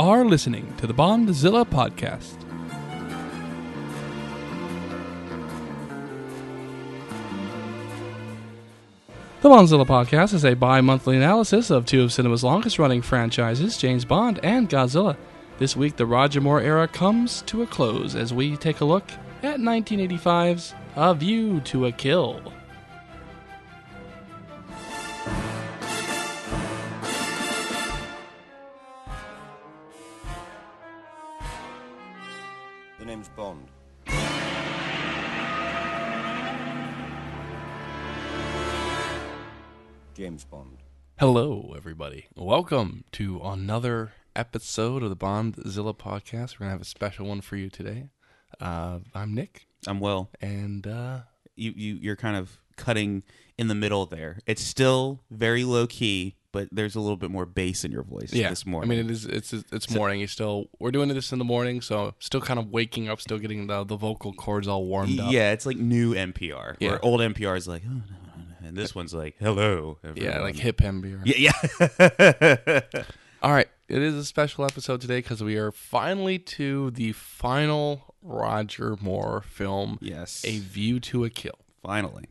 Are listening to the Bondzilla podcast. The Bondzilla podcast is a bi monthly analysis of two of cinema's longest running franchises, James Bond and Godzilla. This week, the Roger Moore era comes to a close as we take a look at 1985's A View to a Kill. Everybody. Welcome to another episode of the Bondzilla podcast. We're going to have a special one for you today. Uh, I'm Nick, I'm well. and uh, You you you're kind of cutting in the middle there. It's still very low key, but there's a little bit more bass in your voice yeah, this morning. I mean, it is it's it's morning. You still we're doing this in the morning, so still kind of waking up, still getting the the vocal cords all warmed up. yeah, it's like new NPR. Yeah. Where old NPR is like, oh, no," and this one's like, hello. Everyone. yeah, like hip hem beer. yeah, yeah. All right, it is a special episode today because we are finally to the final Roger Moore film, yes. A View to a Kill. Finally.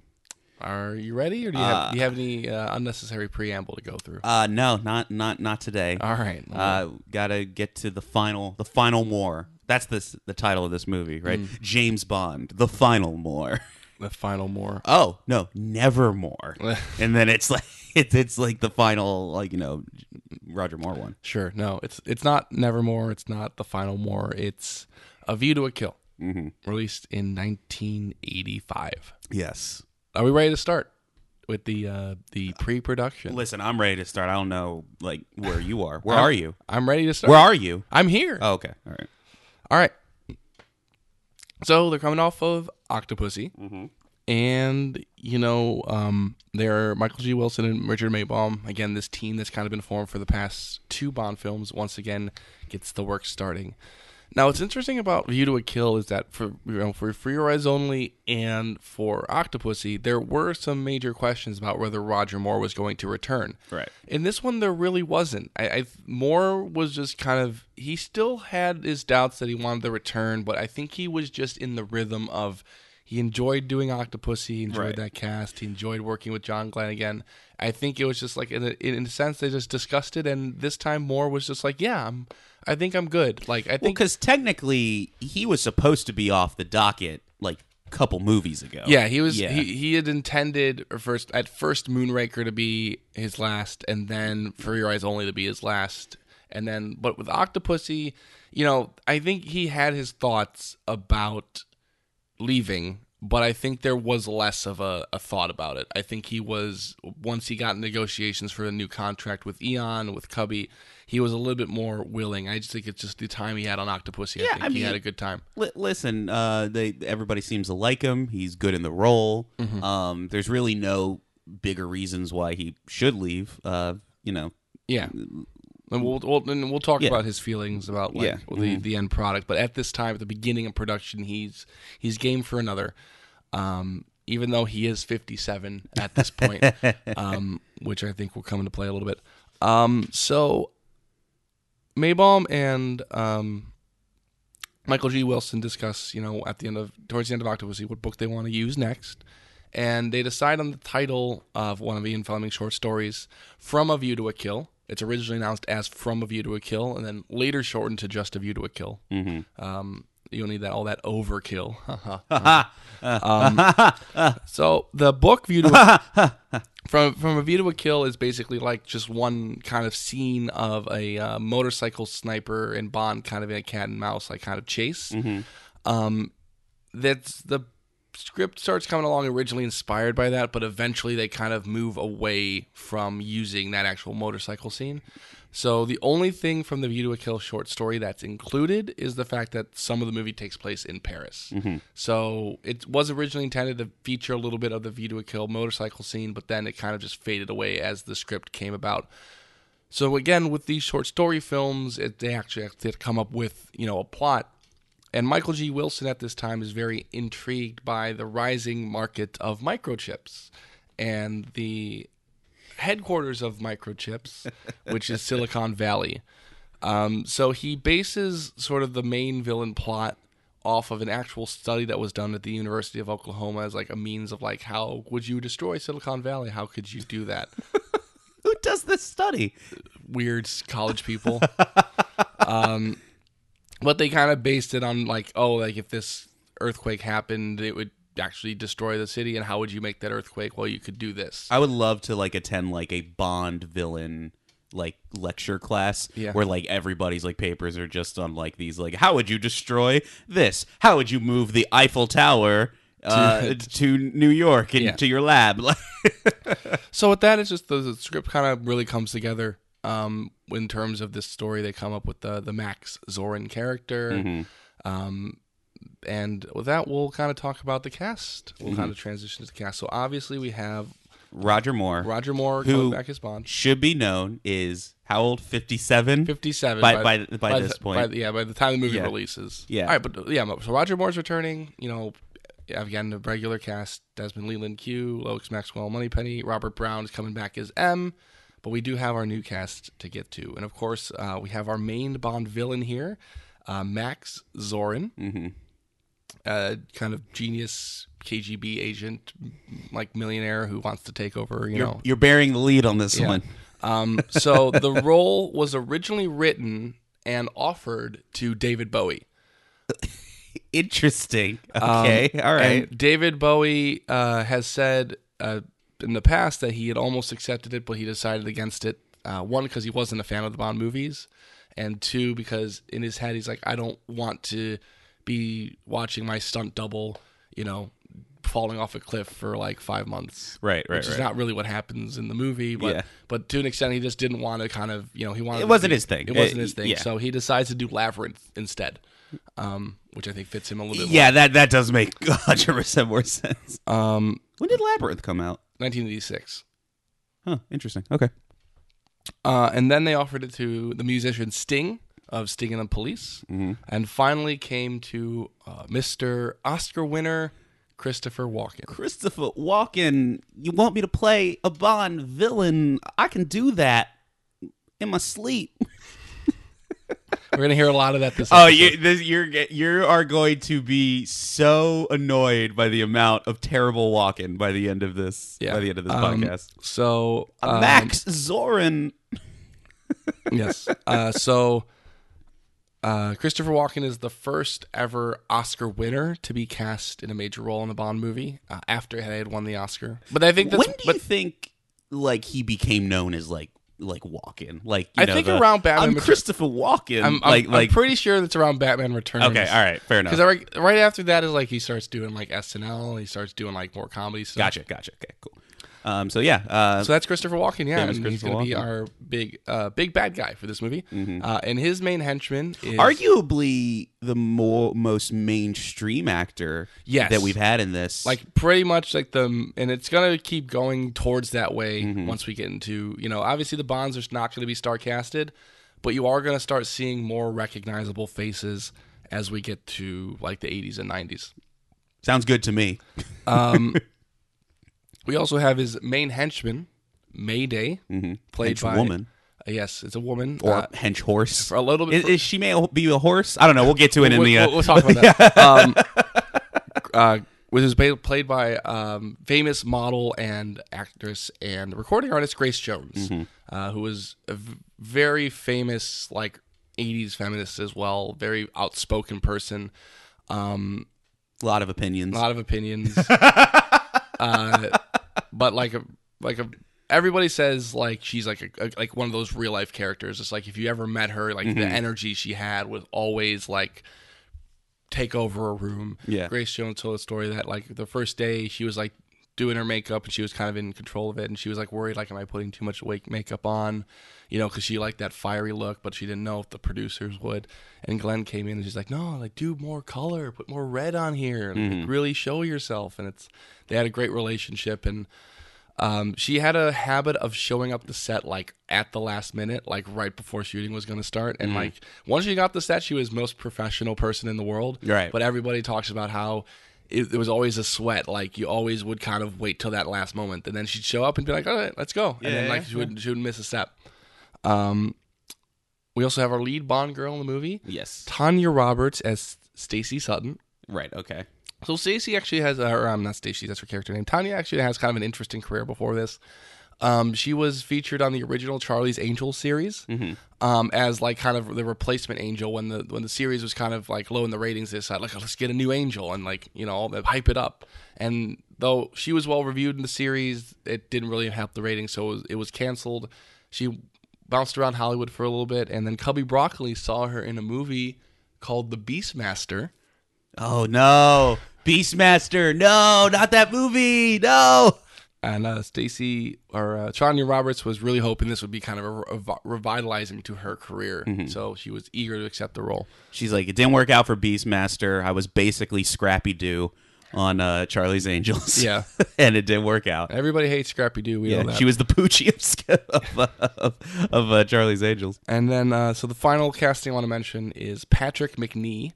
Are you ready, or do you have do you have any uh, unnecessary preamble to go through? Uh no, not not not today. All right. Uh, gotta get to the final, the final more. That's this the title of this movie, right? Mm. James Bond, the final more. the final more. Oh no, never more. and then it's like it's it's like the final, like you know, Roger Moore one. Sure. No, it's it's not Nevermore. It's not the final more. It's A View to a Kill, Mm-hmm. released in 1985. Yes. Are we ready to start with the uh, the pre-production? Listen, I'm ready to start. I don't know like where you are. Where are you? I'm ready to start. Where are you? I'm here. Oh, okay. All right. All right. So they're coming off of Octopussy, Mm-hmm. and you know um, they're Michael G. Wilson and Richard Maibaum. Again, this team that's kind of been formed for the past two Bond films once again gets the work starting. Now, what's interesting about View to a Kill is that for you know for For Your Eyes Only and for Octopussy, there were some major questions about whether Roger Moore was going to return. Right. In this one, there really wasn't. I, I Moore was just kind of he still had his doubts that he wanted to return, but I think he was just in the rhythm of he enjoyed doing Octopussy, he enjoyed Right. that cast, he enjoyed working with John Glenn again. I think it was just like in a, in a sense they just discussed it, and this time Moore was just like, yeah, I'm, I think I'm good. Like I think because technically he was supposed to be off the docket like a couple movies ago. Yeah, he was. Yeah. He, he had intended first at first Moonraker to be his last, and then For Your Eyes Only to be his last, and then but with Octopussy, you know, I think he had his thoughts about leaving, but I think there was less of a, a thought about it. I think he was once he got negotiations for a new contract with Eon with Cubby, he was a little bit more willing. I just think it's just the time he had on Octopussy. Yeah, I think I he mean- had a good time. Li- listen, uh, they everybody seems to like him. He's good in the role. Mm-hmm. Um, there's really no bigger reasons why he should leave. Uh, you know, Yeah. And we'll we'll, and we'll talk Yeah. about his feelings about like Yeah. Mm-hmm. the the end product. But at this time, at the beginning of production, he's he's game for another. Um, even though he is 57 at this point, um, which I think will come into play a little bit. Um, so Maibaum and um, Michael G. Wilson discuss, you know, at the end of towards the end of Octopussy, what book they want to use next, and they decide on the title of one of Ian Fleming's short stories, "From a View to a Kill." It's originally announced as "From a View to a Kill," and then later shortened to just "A View to a Kill." Mm-hmm. Um, you don't need that all that overkill. um, so the book "View to a from from a view to a kill is basically like just one kind of scene of a uh, motorcycle sniper and Bond kind of in a cat and mouse like kind of chase. Um, that's the script starts coming along originally inspired by that, but eventually they kind of move away from using that actual motorcycle scene. So the only thing from the View to a Kill short story that's included is the fact that some of the movie takes place in Paris. Mm-hmm. So it was originally intended to feature a little bit of the View to a Kill motorcycle scene, but then it kind of just faded away as the script came about. So again, with these short story films, it, they actually have to come up with you know a plot. And Michael G. Wilson at this time is very intrigued by the rising market of microchips and the headquarters of microchips, which is Silicon Valley. Um, so he bases sort of the main villain plot off of an actual study that was done at the University of Oklahoma as like a means of like how would you destroy Silicon Valley? How could you do that? Who does this study? Weird college people. um, but they kind of based it on like, oh, like if this earthquake happened, it would actually destroy the city, and how would you make that earthquake? Well, you could do this. I would love to like attend like a Bond villain like lecture class Yeah. where like everybody's like papers are just on like these like how would you destroy this? How would you move the Eiffel Tower uh, to New York into Yeah. your lab? So with that, it's just the, the script kind of really comes together. Um, in terms of this story, they come up with the the Max Zorin character. Um, and with that, we'll kind of talk about the cast. We'll kind of transition to the cast. So obviously, we have Roger Moore, Roger Moore Who- coming back as Bond. should be known is how old? Fifty seven. Fifty-seven By- by- by this the- point. by- yeah, by the time the movie Yeah. releases. Yeah. All right, but yeah, so Roger Moore's returning. You know, again, the regular cast: Desmond Llewelyn, Q, Lois Maxwell, Moneypenny, Robert Brown is coming back as M. But we do have our new cast to get to, and of course, uh, we have our main Bond villain here, uh, Max Zorin, mm-hmm. uh, kind of genius KGB agent, like millionaire who wants to take over. You You're, know, you're bearing the lead on this Yeah. one. um, so the role was originally written and offered to David Bowie. Interesting. Okay. All right. Um, David Bowie uh, has said uh, in the past that he had almost accepted it, but he decided against it. Uh, one, because he wasn't a fan of the Bond movies, and two, because in his head he's like, I don't want to be watching my stunt double, you know, falling off a cliff for like five months. Right, right, Which is right. not really what happens in the movie, but Yeah. but to an extent, he just didn't want to kind of, you know, he wanted. It wasn't be- his thing. It wasn't Uh, his thing. yeah. So he decides to do Labyrinth instead, um, which I think fits him a little bit. yeah, that that does make hundred percent more sense. Um, When did Labyrinth come out? 1986. Huh. Interesting. Okay. Uh, and then they offered it to the musician Sting of Sting and the Police, Mm-hmm. and finally came to uh, Mr. Oscar winner Christopher Walken. Christopher Walken, you want me to play a Bond villain? I can do that in my sleep. We're gonna hear a lot of that this. Oh, you this, you're you are going to be so annoyed by the amount of terrible Walken by the end of this Yeah. by the end of this Um, podcast. So Uh, um, Max Zorin. yes. Uh, so uh, Christopher Walken is the first ever Oscar winner to be cast in a major role in a Bond movie uh, after he had won the Oscar. But I think that's When do but you think like he became known as like like Walken? Like you I know, think the, around Batman I'm Return- Christopher Walken. I'm, I'm, like I'm like pretty sure that's around Batman Returns. okay, all right, fair enough. Because right, right after that is like he starts doing like SNL. He starts doing like more comedy stuff. Gotcha, gotcha. Okay, cool. Um, so yeah, uh, So that's Christopher Walken, yeah, and he's going to be our big, uh, big bad guy for this movie. Uh, and his main henchman is arguably the more most mainstream actor Yes. that we've had in this. like pretty much like the, and it's going to keep going towards that way Mm-hmm. once we get into, you know, obviously the Bonds are not going to be star casted, but you are going to start seeing more recognizable faces as we get to like the 80s and 90s. sounds good to me. Um, we also have his main henchman, Mayday, played Hench by woman Uh, yes, it's a woman. or uh, hench horse. for a little bit. Is, is she may be a horse? I don't know. We'll get to it in we'll, the. Uh, we'll- we'll talk about that. um, uh, which is played by um, famous model and actress and recording artist Grace Jones, Mm-hmm. uh, who was a v- very famous, like '80s feminist as well, very outspoken person. Um, a lot of opinions. a lot of opinions, uh, but like a like a. Everybody says like she's like a, a- like one of those real life characters. It's like if you ever met her, like Mm-hmm. the energy she had was always like take over a room. Yeah. Grace Jones told a story that like the first day she was like doing her makeup and she was kind of in control of it and she was like worried like am I putting too much wake makeup on, you know, because she liked that fiery look, but she didn't know if the producers would. And Glenn came in and she's like, no, like do more color, put more red on here, and like, really show yourself. And it's they had a great relationship and. Um, she had a habit of showing up the set like at the last minute, like right before shooting was going to start. And like once she got the set, she was most professional person in the world. Right. But everybody talks about how it, it was always a sweat. Like you always would kind of wait till that last moment, and then she'd show up and be like, "All right, let's go," and then Yeah, like she wouldn't, she wouldn't miss a step. Um, We also have our lead Bond girl in the movie, Yes. Tanya Roberts as Stacy Sutton. Right. Okay. So Stacy actually has, or um, not Stacy, that's her character name. Tanya actually has kind of an interesting career before this. Um, she was featured on the original Charlie's Angels series um, as like kind of the replacement angel when the when the series was kind of like low in the ratings. They decided like let's get a new angel and like you know hype it up. And though she was well reviewed in the series, it didn't really help the ratings, so it was, it was canceled. She bounced around Hollywood for a little bit, and then Cubby Broccoli saw her in a movie called The Beastmaster. Oh no, Beastmaster! No, not that movie! No. And uh, Stacy or uh, Roberts was really hoping this would be kind of a, rev- revitalizing to her career, so she was eager to accept the role. She's like, it didn't work out for Beastmaster. I was basically Scrappy Doo on uh, Charlie's Angels. Yeah. and it didn't work out. Everybody hates Scrappy Doo. We Yeah, know that. she was the Poochie of of, uh, of, of uh, Charlie's Angels. and then, uh, so the final casting I want to mention is Patrick Macnee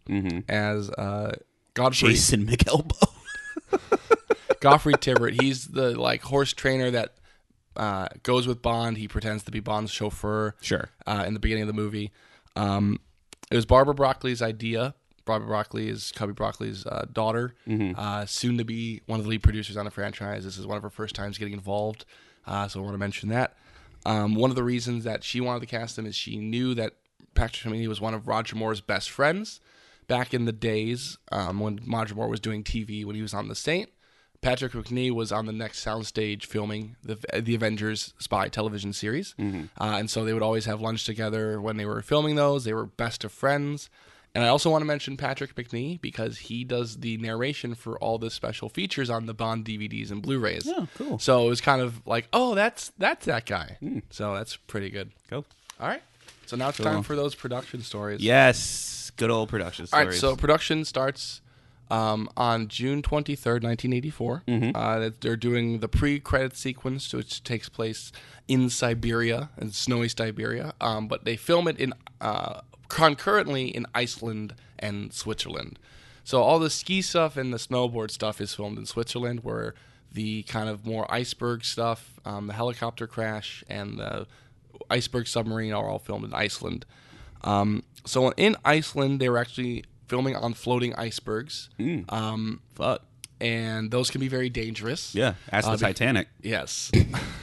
as uh, Godfrey Jason McElbow. Godfrey Tibbett. He's the like horse trainer that uh, goes with Bond. He pretends to be Bond's chauffeur. Sure. uh, in the beginning of the movie. Um, it was Barbara Broccoli's idea. Barbara Broccoli is Cubby Broccoli's uh, daughter, uh, soon to be one of the lead producers on the franchise. This is one of her first times getting involved, uh, so I want to mention that. Um, one of the reasons that she wanted to cast him is she knew that Patrick Swayze was one of Roger Moore's best friends back in the days um, when Roger Moore was doing TV when he was on The Saint. Patrick Macnee was on the next soundstage filming the the Avengers spy television series, uh, and so they would always have lunch together when they were filming those. They were best of friends. And I also want to mention Patrick Macnee because he does the narration for all the special features on the Bond DVDs and Blu-rays. Oh, cool. So it was kind of like, oh, that's that's that guy. So that's pretty good. Go. All right. So now it's time for those production stories. Yes. Good old production stories. right, so production starts um, on June 23rd, 1984. Mm-hmm. Uh, that they're doing the pre-credit sequence, which takes place in Siberia, in snowy Siberia. Um, but they film it in uh, concurrently in Iceland and Switzerland. So all the ski stuff and the snowboard stuff is filmed in Switzerland, where the kind of more iceberg stuff, um, the helicopter crash, and the iceberg submarine are all filmed in Iceland. Um, so in Iceland, they were actually filming on floating icebergs, um, Fuck. and those can be very dangerous. Yeah. Ask the Uh, Titanic. Yes.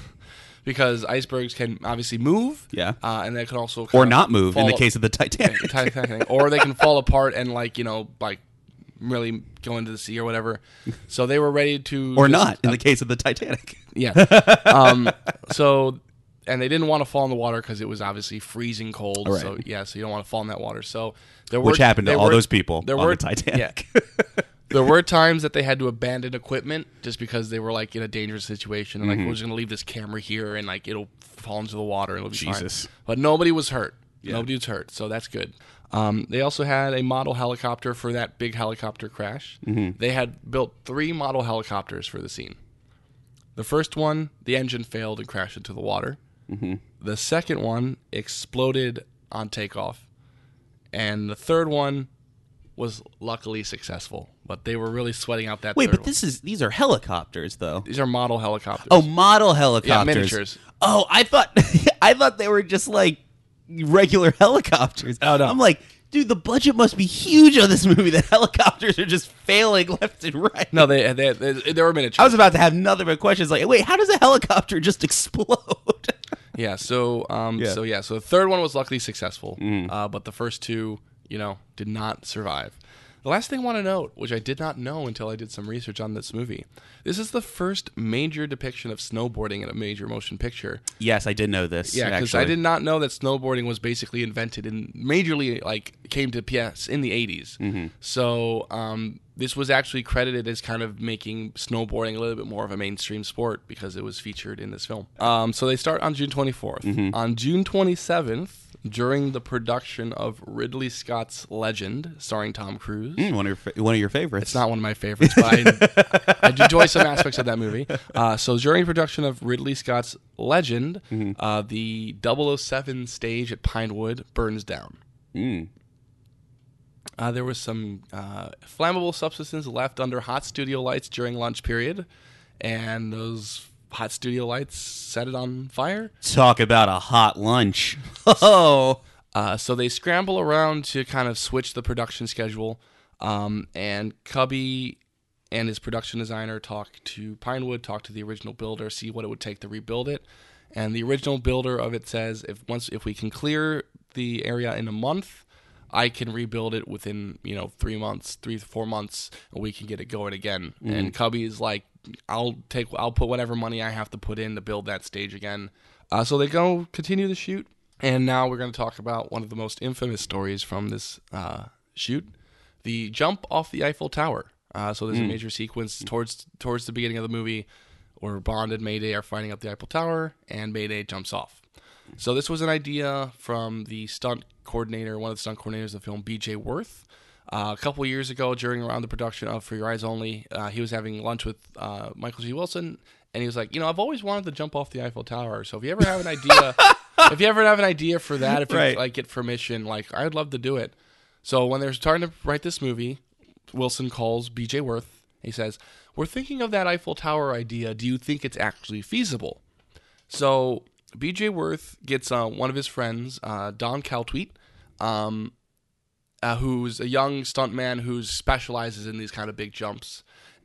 because icebergs can obviously move. Yeah. Uh, and they can also Or not move in the case of the Titanic. Titanic, or they can fall apart and like you know like really go into the sea or whatever. So they were ready to or just- not in the case of the Titanic. yeah. Um, so, and they didn't want to fall in the water because it was obviously freezing cold. Right. So yeah, so you don't want to fall in that water. So there Which happened to all were- those people there on were, the Titanic. Yeah. There were times that they had to abandon equipment just because they were like in a dangerous situation and like Mm-hmm. we're just gonna leave this camera here and like it'll fall into the water and it'll be Jesus. fine. But nobody was hurt. Nobody was hurt, so that's good. Um, they also had a model helicopter for that big helicopter crash. Mm-hmm. They had built three model helicopters for the scene. The first one, the engine failed and crashed into the water. Mm-hmm. The second one exploded on takeoff. And the third one was luckily successful. But they were really sweating out that Wait, but one. this is these are helicopters though. These are model helicopters. Oh, model helicopters. Yeah, miniatures. Oh, I thought I thought they were just like regular helicopters. Oh, no. I'm like, dude, the budget must be huge on this movie. The helicopters are just failing left and right. No, they, they, they, they were miniatures. I was about to have another of questions like, wait, how does a helicopter just explode? Yeah. So, um, Yeah. so yeah. So the third one was luckily successful, Mm. uh, but the first two, you know, did not survive. The last thing I want to note, which I did not know until I did some research on this movie, this is the first major depiction of snowboarding in a major motion picture. yes, I did know this. Yeah, because I did not know that snowboarding was basically invented and majorly like came to PS in the 80s. Mm-hmm. So um, this was actually credited as kind of making snowboarding a little bit more of a mainstream sport because it was featured in this film. Um, so they start on June 24th. Mm-hmm. On June 27th, during the production of Ridley Scott's Legend, starring Tom Cruise. Mm, one of your fa- one of your favorites. It's not one of my favorites, but I, I enjoy some aspects of that movie. Uh, so during production of Ridley Scott's Legend, uh, the 007 stage at Pinewood burns down. Mm. Uh, there was some uh, flammable substances left under hot studio lights during lunch period, and those hot studio lights set it on fire. Talk about a hot lunch. Oh, Uh, so they scramble around to kind of switch the production schedule. Um, and Cubby and his production designer talk to Pinewood, talk to the original builder, see what it would take to rebuild it. And the original builder of it says if once if we can clear the area in a month, I can rebuild it within you know three months, three to four months, and we can get it going again. And Cubby is like, I'll take, I'll put whatever money I have to put in to build that stage again. Uh, so they go continue the shoot, and now we're going to talk about one of the most infamous stories from this uh, shoot, the jump off the Eiffel Tower. Uh, so there's a major sequence towards towards the beginning of the movie where Bond and Mayday are fighting up the Eiffel Tower, and Mayday jumps off. So this was an idea from the stunt coordinator, one of the stunt coordinators of the film, B.J. Worth. Uh, a couple years ago, during around the production of For Your Eyes Only, uh, he was having lunch with uh, Michael G. Wilson, and he was like, you know, I've always wanted to jump off the Eiffel Tower. So if you ever have an idea, if you ever have an idea for that, if you like get permission, like I'd love to do it. So when they're starting to write this movie, Wilson calls B.J. Worth. He says, "We're thinking of that Eiffel Tower idea. Do you think it's actually feasible?" So B.J. Worth gets uh, one of his friends, uh, Don Caltweet, um, uh, who's a young stuntman who specializes in these kind of big jumps.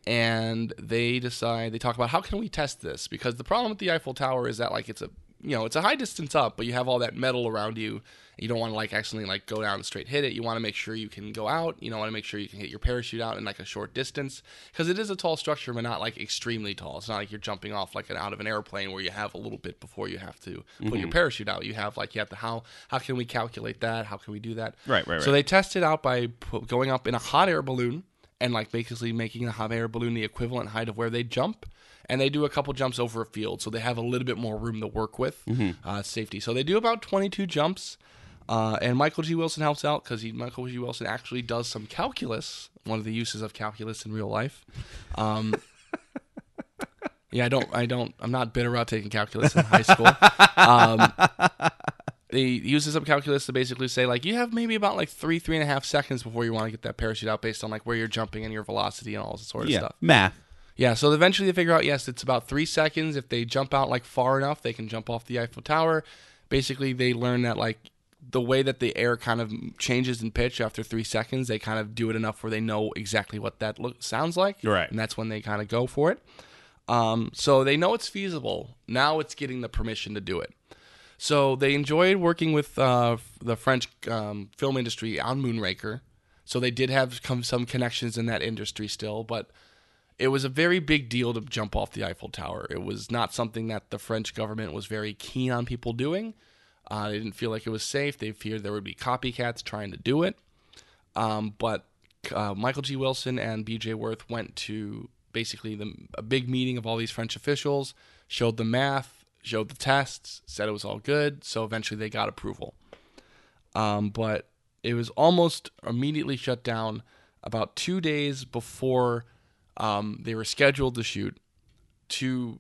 And they decide they talk about how can we test this because the problem with the Eiffel Tower is that like it's a you know it's a high distance up, but you have all that metal around you. You don't want to like accidentally like go down and straight hit it. You want to make sure you can go out. You know, want to make sure you can hit your parachute out in like a short distance because it is a tall structure, but not like extremely tall. It's not like you're jumping off like an out of an airplane where you have a little bit before you have to put your mm-hmm. parachute out. You have like you have to how how can we calculate that? How can we do that? Right, right, So they test it out by going up in a hot air balloon and like basically making the hot air balloon the equivalent height of where they jump. And they do a couple jumps over a field, so they have a little bit more room to work with uh, safety. So they do about 22 jumps, uh, and Michael G. Wilson helps out because Michael G. Wilson actually does some calculus, one of the uses of calculus in real life. Um, yeah, I don't, I don't, I'm not bitter about taking calculus in high school. Um, they uses some calculus to basically say like you have maybe about like three, three and a half seconds before you want to get that parachute out based on like where you're jumping and your velocity and all this sort of Yeah, stuff. math. Yeah, so eventually they figure out yes, it's about three seconds. If they jump out like far enough, they can jump off the Eiffel Tower. Basically, they learn that like the way that the air kind of changes in pitch after three seconds, they kind of do it enough where they know exactly what that look, sounds like. Right. and that's when they kind of go for it. Um, so they know it's feasible. Now it's getting the permission to do it. So they enjoyed working with uh, the French um, film industry on Moonraker. So they did have some connections in that industry still, but it was a very big deal to jump off the Eiffel Tower. It was not something that the French government was very keen on people doing. Uh, they didn't feel like it was safe. They feared there would be copycats trying to do it. Um, but uh, Michael G. Wilson and B.J. Worth went to basically the, a big meeting of all these French officials, showed the math, showed the tests, said it was all good. So eventually they got approval. Um, but it was almost immediately shut down about two days before um, they were scheduled to shoot. Two,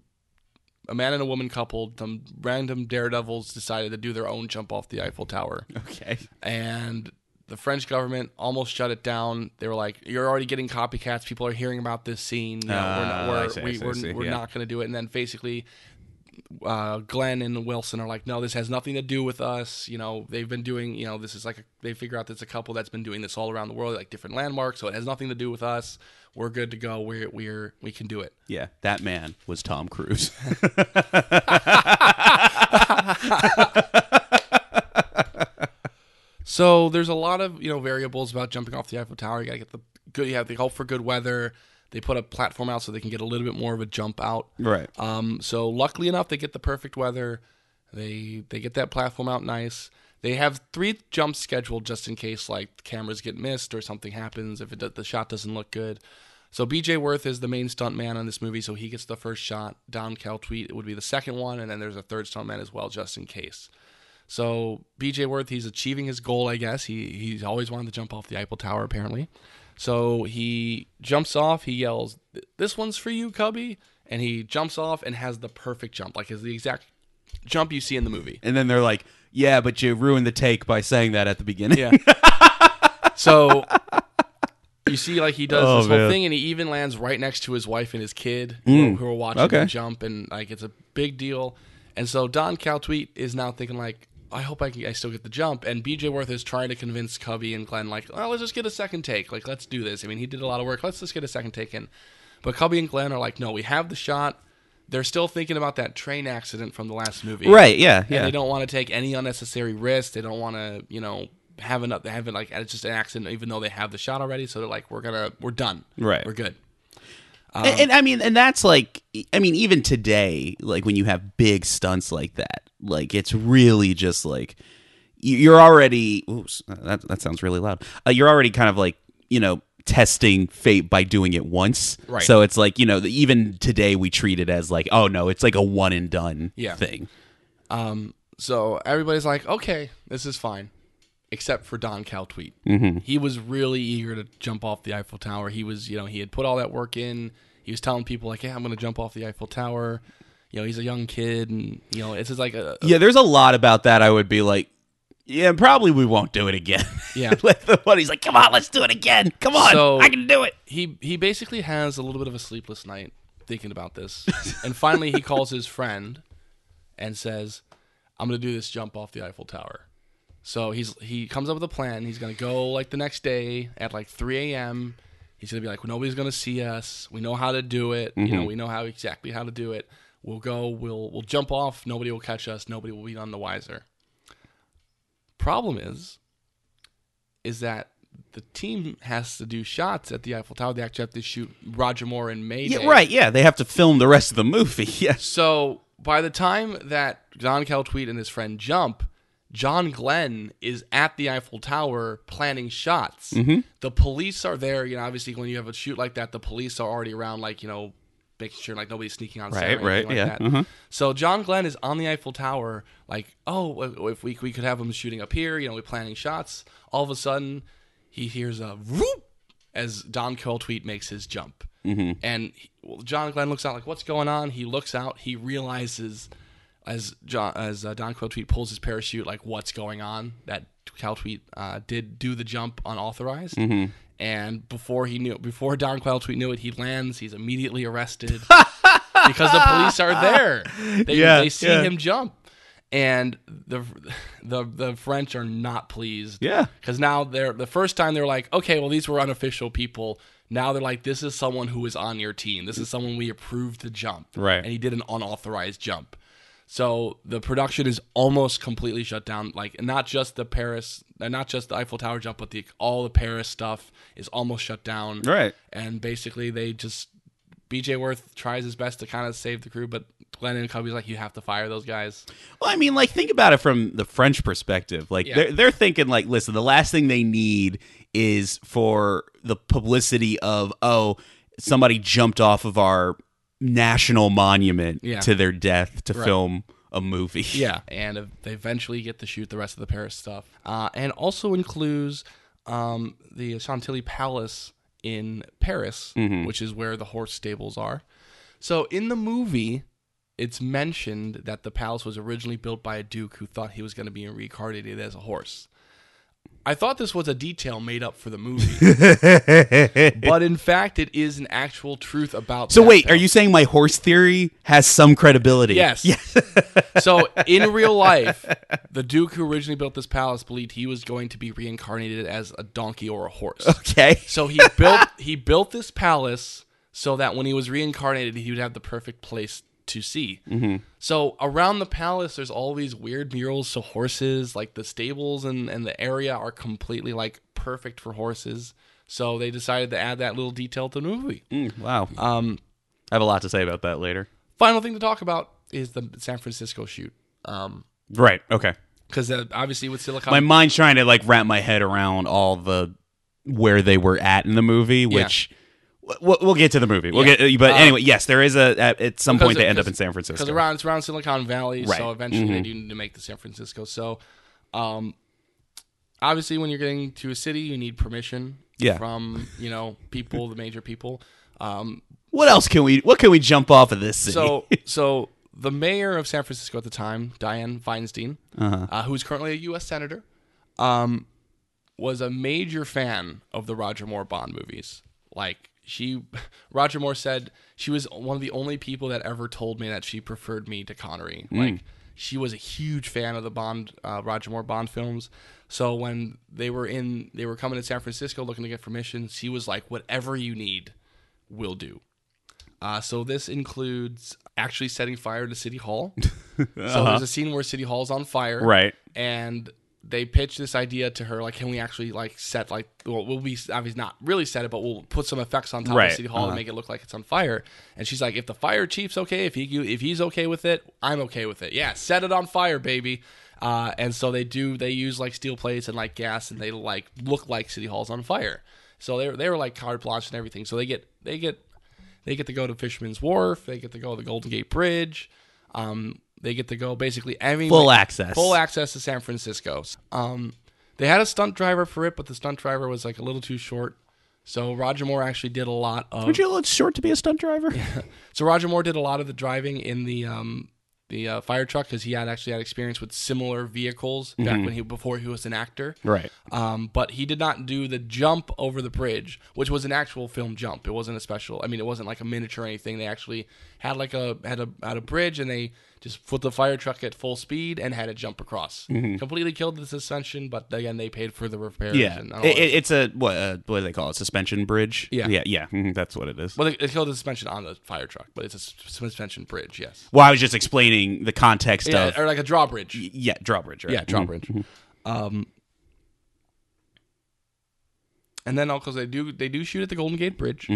a man and a woman couple, some random daredevils decided to do their own jump off the Eiffel Tower Okay. and the French government almost shut it down. They were like, "You're already getting copycats. People are hearing about this scene. You know, we're not, Ah, we're, see, we, see, we're, we're yeah. not going to do it." And then basically, uh, Glenn and Wilson are like, "No, this has nothing to do with us. You know, they've been doing. You know, this is like a, they figure out that it's a couple that's been doing this all around the world, like different landmarks. So it has nothing to do with us. We're good to go. We're we're we can do it." Yeah, that man was Tom Cruise. So there's a lot of you know variables about jumping off the Eiffel Tower. You gotta get the good. You have to hope for good weather. They put a platform out so they can get a little bit more of a jump out. right. Um, so luckily enough, they get the perfect weather. They they get that platform out nice. They have three jumps scheduled just in case like cameras get missed or something happens if it the shot doesn't look good. So B.J. Worth is the main stunt man on this movie, so he gets the first shot. Don Caltweet would be the second one, and then there's a third stunt man as well, just in case. So B.J. Worth, he's achieving his goal, I guess. He he's always wanted to jump off the Eiffel Tower, apparently. So he jumps off. He yells, "This one's for you, Cubby!" And he jumps off and has the perfect jump, like is the exact jump you see in the movie. And then they're like, "Yeah, but you ruined the take by saying that at the beginning." Yeah. so you see, like he does Oh, this whole man. thing, and he even lands right next to his wife and his kid who, mm. who are watching okay. him jump, and like it's a big deal. And so Don Caltweet is now thinking like, I hope I, can, I still get the jump. And BJ Worth is trying to convince Cubby and Glenn, like, oh, let's just get a second take. Like, let's do this. I mean, he did a lot of work. Let's just get a second take in. But Cubby and Glenn are like, no, we have the shot. They're still thinking about that train accident from the last movie. Right? Yeah. And Yeah. they don't want to take any unnecessary risks. They don't want to, you know, have an haven't like it's just an accident, even though they have the shot already. So they're like, we're gonna, we're done. Right. We're good. and, and I mean, and that's like, I mean, even today, like when you have big stunts like that, like it's really just like you- you're already. Oops, that that sounds really loud. Uh, you're already kind of like you know testing fate by doing it once. Right. So it's like you know even today we treat it as like oh no, it's like a one and done Yeah. thing. Um. So everybody's like, okay, this is fine, except for Don Caltweet. Mm-hmm. He was really eager to jump off the Eiffel Tower. He was, you know, he had put all that work in. He was telling people like, "Hey, I'm going to jump off the Eiffel Tower. You know, he's a young kid, and you know, it's just like a, a- Yeah, there's a lot about that. I would be like. Yeah, probably we won't do it again. Yeah. like the one he's like, "Come on, let's do it again. Come on, So- I can do it." he he basically has a little bit of a sleepless night thinking about this, and finally he calls his friend and says, "I'm going to do this jump off the Eiffel Tower." So he's he comes up with a plan. He's going to go like the next day at like 3 a.m. He's going to be like, well, nobody's going to see us. We know how to do it. You know, mm-hmm. we know how exactly how to do it. We'll go. We'll we'll jump off. Nobody will catch us. Nobody will be none the wiser. Problem is, is that the team has to do shots at the Eiffel Tower. They actually have to shoot Roger Moore and Mayday. Yeah, right. Yeah, they have to film the rest of the movie. Yes. So by the time that John Caltweet and his friend jump, John Glenn is at the Eiffel Tower planning shots. Mm-hmm. The police are there. You know, obviously when you have a shoot like that, the police are already around, like you know, making sure like nobody's sneaking on set. Right, right, like yeah, that. mhm. So John Glenn is on the Eiffel Tower, like, oh, if we we could have him shooting up here, you know, we're planning shots. All of a sudden, he hears a whoop as Don Caltweet makes his jump, mm-hmm. and he, well, John Glenn looks out like, what's going on? He looks out, he realizes as John as uh, Don Caltweet pulls his parachute, like, what's going on? That Caltweet uh, did do the jump unauthorized. And before he knew, before Don Caltweet knew it, he lands. He's immediately arrested because the police are there. They, Yeah, they see yeah. him jump, and the the the French are not pleased. Yeah. because now they're the first time they're like, okay, well these were unofficial people. Now they're like, this is someone who is on your team. This is someone we approved to jump. Right. and he did an unauthorized jump. So the production is almost completely shut down. Like not just the Paris, uh, not just the Eiffel Tower jump, but the all the Paris stuff is almost shut down. Right. And basically, they just BJ Worth tries his best to kind of save the crew, but Glenn and Cubby's like, you have to fire those guys. Well, I mean, like think about it from the French perspective. Like Yeah. they're they're thinking like, listen, the last thing they need is for the publicity of oh, somebody jumped off of our national monument Yeah. to their death to Right. film a movie. Yeah, and they eventually get to shoot the rest of the Paris stuff, uh, and also includes um, the Chantilly Palace in Paris, which is where the horse stables are. So in the movie, it's mentioned that the palace was originally built by a duke who thought he was going to be reincarnated as a horse. I thought this was a detail made up for the movie, but in fact, it is an actual truth about. So wait, are you saying my horse theory has some credibility? Yes. Yes. so in real life, the Duke who originally built this palace believed he was going to be reincarnated as a donkey or a horse. Okay. So he built he built this palace so that when he was reincarnated, he would have the perfect place to see. Mm-hmm. So around the palace, there's all these weird murals. So horses, like the stables and, and the area, are completely like perfect for horses. So they decided to add that little detail to the movie. Mm, wow. Um, I have a lot to say about that later. final thing to talk about is the San Francisco shoot. Um, Right. Okay. because uh, obviously with Silicon, my mind's trying to like wrap my head around all the where they were at in the movie, which we'll, we'll get to the movie. We'll Yeah. get, but Uh, anyway, yes, there is a at, at some point they end up in San Francisco. because around it's around Silicon Valley, Right. so eventually they Mhm. do need to make the San Francisco. So, um, obviously when you're getting to a city, you need permission Yeah. from you know people, the major people. Um, what else can we? What can we jump off of this city? so so the mayor of San Francisco at the time, Dianne Feinstein, Uh-huh. uh, who is currently a U.S. senator, um, was a major fan of the Roger Moore Bond movies. Like she, Roger Moore said she was one of the only people that ever told me that she preferred me to Connery. Like she was a huge fan of the Bond uh, Roger Moore Bond films. So when they were in, they were coming to San Francisco looking to get permission. She was like, "Whatever you need, we'll do." Uh, so this includes actually setting fire to City Hall. So there's a scene where City Hall's on fire, Right. and they pitched this idea to her like can we actually like set like well we'll be obviously not really set it but we'll put some effects on top Right, of city hall uh-huh. and make it look like it's on fire and she's like if the fire chief's okay if he if he's okay with it i'm okay with it yeah set it on fire baby uh, and so they do they use like steel plates and like gas and they like look like city hall's on fire so they were, they were like carte blanche and everything so they get they get they get to go to Fisherman's Wharf. They get to go to the Golden Gate Bridge. Um, they get to go basically Full access. full access to San Francisco. Um, they had a stunt driver for it, but the stunt driver was like a little too short. So Roger Moore actually did a lot of. Would you look short to be a stunt driver? Yeah. So Roger Moore did a lot of the driving in the um, the uh, fire truck because he had actually had experience with similar vehicles back when he before he was an actor. Right. Um, but he did not do the jump over the bridge, which was an actual film jump. It wasn't a special. I mean, it wasn't like a miniature or anything. They actually had like a had a had a bridge, and they just put the fire truck at full speed and had it jump across. Completely killed the suspension, but again, they paid for the repairs. Yeah, and it, it- it's a what? Uh, what do they call it? Suspension bridge. Yeah. yeah, yeah. mhm, that's what it is. well, they, they killed the suspension on the fire truck, but it's a suspension bridge. Yes. Well, I was just explaining the context Yeah, of or like a drawbridge. yeah, drawbridge. Right? Yeah, drawbridge. Um, and then because they do they do shoot at the Golden Gate Bridge.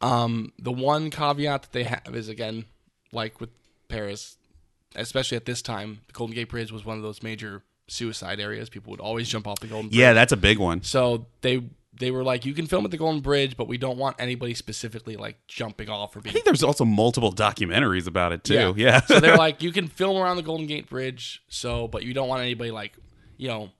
Um, the one caveat that they have is again, like with Paris, especially at this time, the Golden Gate Bridge was one of those major suicide areas. People would always jump off the Golden Bridge. Yeah, that's a big one. So they they were like, you can film at the Golden Bridge, but we don't want anybody specifically like jumping off or I think there's also multiple documentaries about it too. yeah. Yeah. so they're like, you can film around the Golden Gate Bridge, so but you don't want anybody like, you know,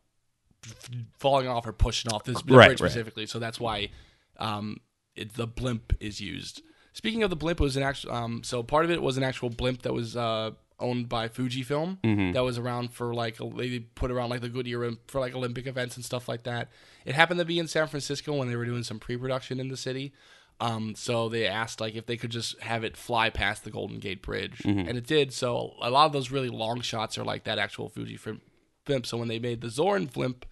falling off or pushing off this Right, bridge right. specifically. So that's why um, it, the blimp is used. Speaking of the blimp, it was an actual. Um, so part of it was an actual blimp that was uh, owned by Fujifilm. Mm-hmm. That was around for like they put around like the Goodyear for like Olympic events and stuff like that. It happened to be in San Francisco when they were doing some pre-production in the city. Um, so they asked like if they could just have it fly past the Golden Gate Bridge, Mm-hmm. and it did. So a lot of those really long shots are like that actual Fujifilm blimp. So when they made the Zorin blimp,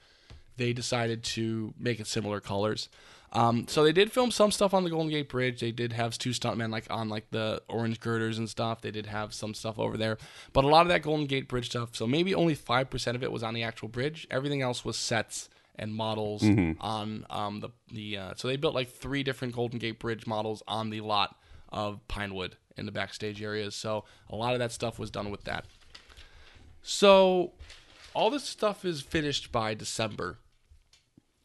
they decided to make it similar colors. Um, so they did film some stuff on the Golden Gate Bridge. They did have two stuntmen like on like the orange girders and stuff. They did have some stuff over there, but a lot of that Golden Gate Bridge stuff. So maybe only five percent of it was on the actual bridge. Everything else was sets and models on um, the the. Uh, so they built like three different Golden Gate Bridge models on the lot of Pinewood in the backstage areas. So a lot of that stuff was done with that. So all this stuff is finished by December.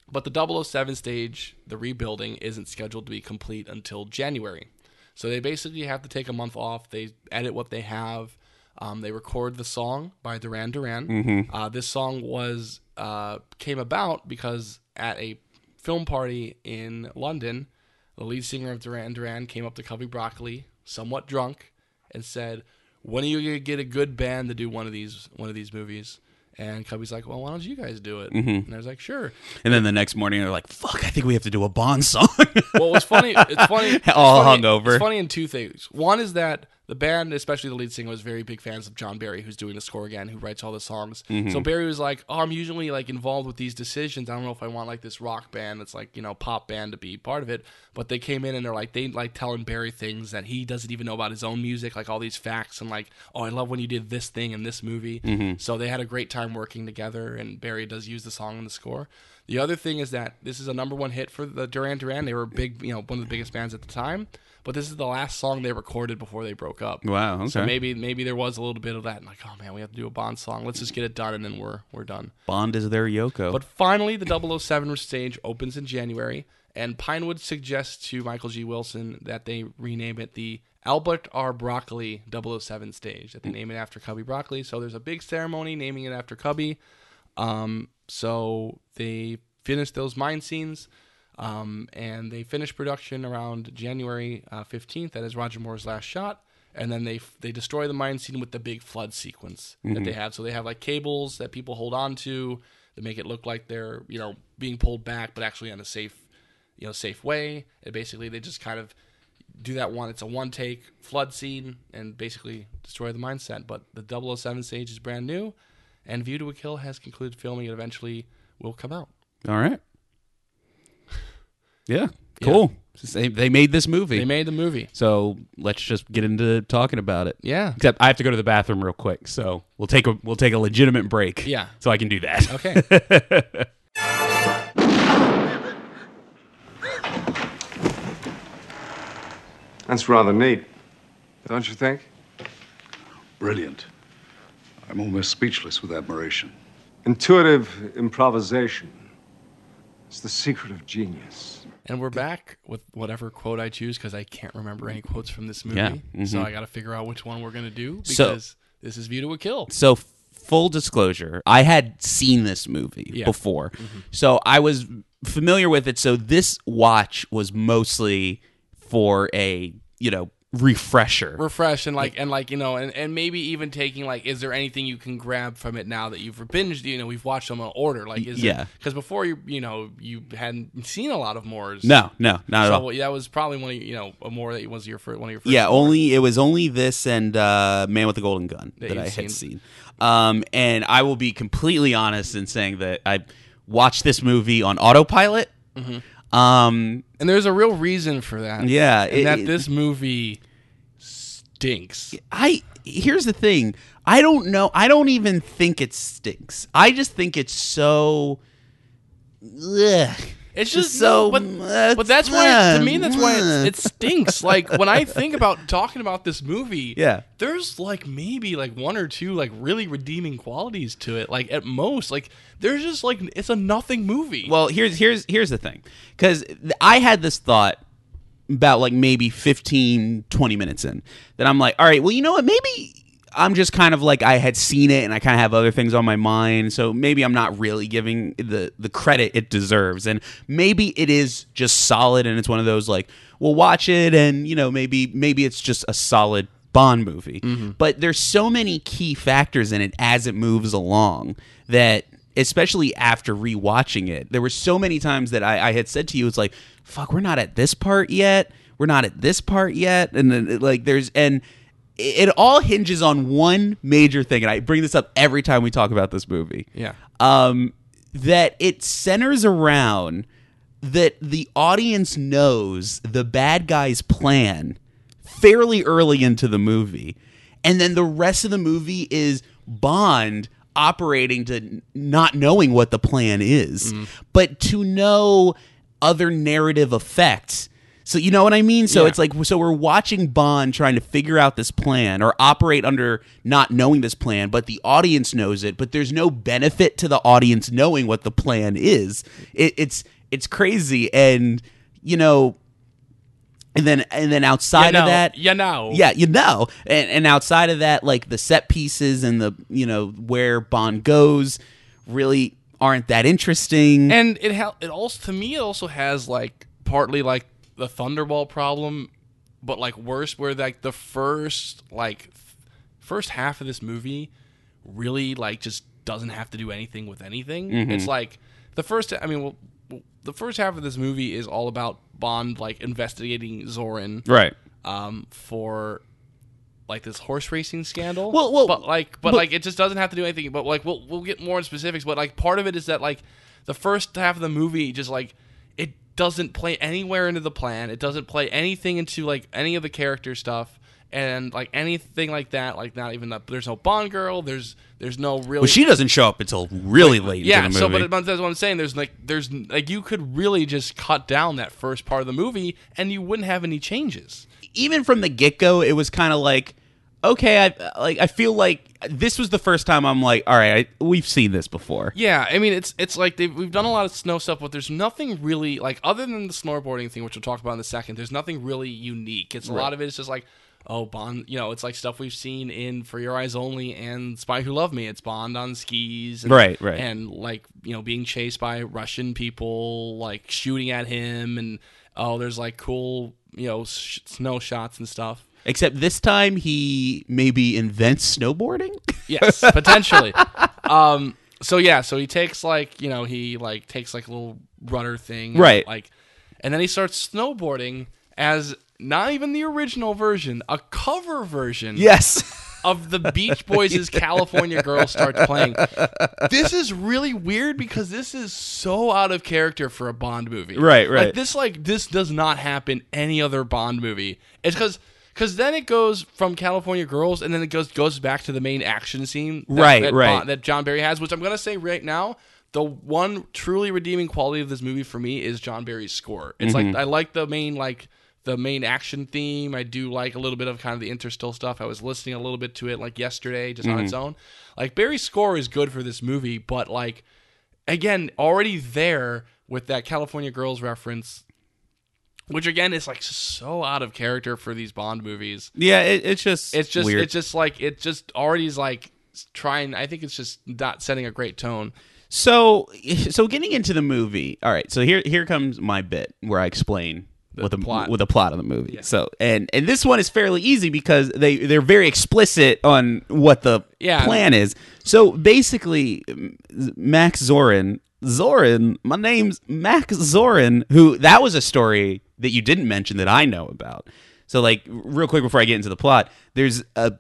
But the 007 stage, the rebuilding, isn't scheduled to be complete until January. So they basically have to take a month off. They edit what they have. Um, they record the song by Duran Duran. Uh, this song was uh, came about because at a film party in London, the lead singer of Duran Duran came up to Cubby Broccoli, somewhat drunk, and said, "When are you gonna get a good band to do one of these one of these movies?" And Cubby's like, "Well, why don't you guys do it?" Mm-hmm. And I was like, "Sure." and then the next morning they're like, "Fuck, I think we have to do a Bond song." Well, it's funny. It's funny. It's All funny, hungover. It's funny in two things. One is that the band, especially the lead singer, was very big fans of John Barry, who's doing the score again, who writes all the songs. Mm-hmm. So Barry was like, "Oh, I'm usually like involved with these decisions. I don't know if I want like this rock band that's like you know pop band to be part of it." But they came in and they're like, they like telling Barry things that he doesn't even know about his own music, like all these facts and like, "Oh, I love when you did this thing in this movie." Mm-hmm. So they had a great time working together, and Barry does use the song in the score. The other thing is that this is a number one hit for the Duran Duran. They were big, you know, one of the biggest bands at the time. But this is the last song they recorded before they broke up. wow. Okay. So maybe maybe there was a little bit of that, like, oh man, we have to do a Bond song. Let's just get it done, and then we're we're done. Bond is their Yoko. But finally, the 007 stage opens in January, and Pinewood suggests to Michael G. Wilson that they rename it the Albert R. Broccoli 007 stage, that they name it after Cubby Broccoli. So there's a big ceremony naming it after Cubby. Um, so they finished those mine scenes. Um, and they finished production around January uh, 15th. That is Roger Moore's last shot. And then they they destroy the mine scene with the big flood sequence that they have. So they have like cables that people hold on to that make it look like they're you know being pulled back, but actually in a safe you know safe way. And basically they just kind of do that one. It's a one take flood scene and basically destroy the mine set. But the 007 stage is brand new, and View to a Kill has concluded filming It eventually will come out. All right. Yeah. Cool. They, they made this movie. They made the movie. so let's just get into talking about it. Yeah. Except I have to go to the bathroom real quick, so we'll take a we'll take a legitimate break. Yeah. So I can do that. Okay. That's rather neat, don't you think? Brilliant. I'm almost speechless with admiration. Intuitive improvisation. It's the secret of genius. And we're back with whatever quote I choose because I can't remember any quotes from this movie. Yeah. So Mhm. I got to figure out which one we're gonna do So- because this is View to a Kill. So full disclosure, I had seen this movie Yeah. before. So I was familiar with it. So this watch was mostly for a, you know, refresher. refresh and like and like you know and, and maybe even taking like is there anything you can grab from it now that you've binged you know we've watched them in order like is Yeah. because before you you know you hadn't seen a lot of Moores no, no, not at all. so that was probably one of you know a Moore that was your first one of your first Yeah, Moores. only it was only this and uh, Man with the Golden Gun that, you've I had seen. seen. Um, and I will be completely honest in saying that I watched this movie on autopilot. Um, and there's a real reason for that Yeah, and it- that this movie stinks I here's the thing. I don't know. I don't even think it stinks. I just think it's so. Ugh. It's just so. but, but that's why to me that's why it, it stinks. Like when I think about talking about this movie, Yeah. there's like maybe like one or two like really redeeming qualities to it. Like at most, like there's just like it's a nothing movie. Well, here's here's here's the thing, because I had this thought about like maybe 15, 20 minutes in that I'm like, all right, well, you know what? Maybe I'm just kind of like I had seen it and I kind of have other things on my mind, so maybe I'm not really giving the the credit it deserves, and maybe it is just solid, and it's one of those like we'll watch it, and you know maybe maybe it's just a solid Bond movie. Mm-hmm. But there's so many key factors in it as it moves along that especially after rewatching it, there were so many times that I, I had said to you, it's like, fuck, we're not at this part yet. We're not at this part yet. And then like there's and it, all hinges on one major thing, and I bring this up every time we talk about this movie. Yeah. Um that it centers around that the audience knows the bad guy's plan fairly early into the movie. And then the rest of the movie is Bond operating to not knowing what the plan is, but to know other narrative effects. So you know what I mean? So Yeah. it's like so we're watching Bond trying to figure out this plan or operate under not knowing this plan, but the audience knows it, but there's no benefit to the audience knowing what the plan is. It, it's it's crazy and you know and then and then outside you know, of that you know, yeah, you know. And, and outside of that, like the set pieces and the you know where Bond goes really aren't that interesting. and it ha- it also to me it also has like partly like the Thunderball problem, but like worse where like the first like th- first half of this movie really like just doesn't have to do anything with anything. Mm-hmm. It's like the first I mean well, the first half of this movie is all about Bond like investigating Zorin right. um for like this horse racing scandal. Well- well, but like, but, but- like, it just doesn't have to do anything. But like, we'll we'll get more in specifics. But like, part of it is that like the first half of the movie just like doesn't play anywhere into the plan. It doesn't play anything into like any of the character stuff and like anything like that. Like not even that. There's no Bond girl. There's there's no really. Well, she doesn't show up until really late yeah, so but that's what I'm saying. There's like there's like you could really just cut down that first part of the movie and you wouldn't have any changes. Even from the get go, it was kind of like, okay, I like I feel like this was the first time I'm like, all right, I, we've seen this before. Yeah, I mean it's it's like they've, we've done a lot of snow stuff, but there's nothing really like other than the snowboarding thing, which we'll talk about in a second. There's nothing really unique. It's a lot of it is just like oh Bond, you know, it's like stuff we've seen in For Your Eyes Only and Spy Who Loved Me. It's Bond on skis, and, Right, right. and like you know being chased by Russian people, like shooting at him, and oh there's like cool you know sh- snow shots and stuff. Except this time he maybe invents snowboarding. Yes, potentially. um. So yeah. So he takes like you know he like takes like a little rudder thing, and, Right. Like, and then he starts snowboarding as not even the original version, a cover version Yes. of the Beach Boys' California Girl starts playing. This is really weird because this is so out of character for a Bond movie. Right, right. Like this like this does not happen any other Bond movie. It's cuz cuz then it goes from California Girls and then it goes goes back to the main action scene that, Right, that right. That John Barry has, which I'm going to say right now the one truly redeeming quality of this movie for me is John Barry's score. It's Mm-hmm. like I like the main like the main action theme. I do like a little bit of kind of the interstill stuff. I was listening a little bit to it like yesterday, just on its Mm-hmm. own. Like Barry's score is good for this movie, but like again, already there with that California Girls reference, which again is like so out of character for these Bond movies. Yeah, it, it's just It's just weird. it's just like it just already is like trying. I think it's just not setting a great tone. So, so getting into the movie. All right. So here, here comes my bit where I explain with the plot. with the plot of the movie. yeah. So, and and this one is fairly easy because they they're very explicit on what the Yeah. plan is. So basically, Max Zorin, Zorin, my name's Max Zorin. Who that was a story that you didn't mention that I know about. So, like, real quick before I get into the plot, there's a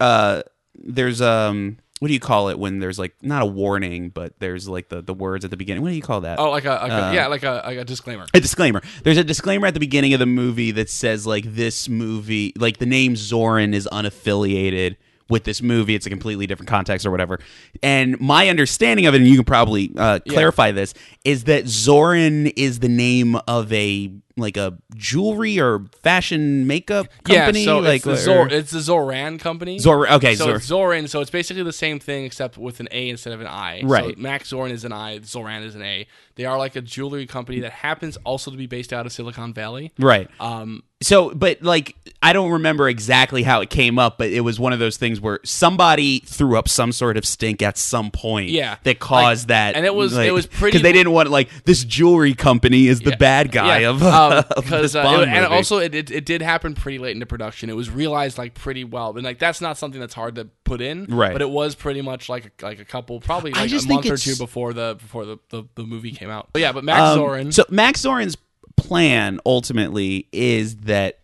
uh, there's um what do you call it when there's like not a warning but there's like the the words at the beginning what do you call that Oh, like a, like Uh, a yeah, like a like a disclaimer. a disclaimer there's a disclaimer at the beginning of the movie that says like this movie like the name zoran is unaffiliated with this movie it's a completely different context or whatever. And my understanding of it and you can probably uh, clarify this is that zoran is the name of a like a jewelry or fashion makeup company yeah, so like it's the, Zor, it's the Zoran company. Zor- okay, so Zor- it's Zoran. So it's basically the same thing except with an A instead of an I. Right. So Max Zorin is an I. Zoran is an A. They are like a jewelry company that happens also to be based out of Silicon Valley. right Um, So, but like, I don't remember exactly how it came up, but it was one of those things where somebody threw up some sort of stink at some point. Yeah. that caused Like, that, and it was- it was pretty- because they didn't want like this jewelry company is the Yeah. bad guy yeah, of, of because this uh, and movie. also it, it it did happen pretty late into production. It was realized like pretty well, and like that's not something that's hard to put in, Right. But it was pretty much like a, like a couple, probably I like a just think month or it's- two before the before the, the, the movie came out. But yeah, but Max Um, Zorin, So Max Zorin's plan ultimately is that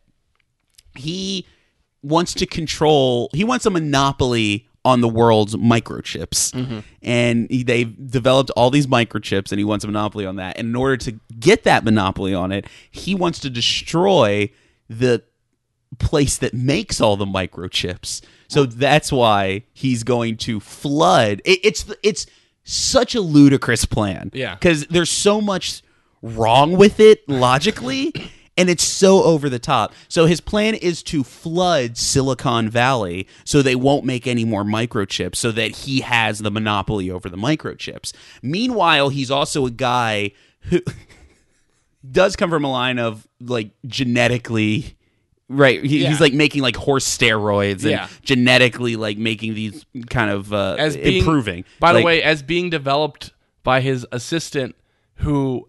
he wants to control. He wants a monopoly on the world's microchips, Mm-hmm. and he, they've developed all these microchips, and he wants a monopoly on that. And in order to get that monopoly on it, he wants to destroy the place that makes all the microchips. So that's why he's going to flood. It, it's it's such a ludicrous plan. Yeah. because there's so much wrong with it logically. And it's so over the top. So his plan is to flood Silicon Valley so they won't make any more microchips so that he has the monopoly over the microchips. Meanwhile, he's also a guy who does come from a line of like genetically right he, Yeah. he's like making like horse steroids and Yeah. genetically like making these kind of uh as being, improving By Like, the way, as being developed by his assistant, who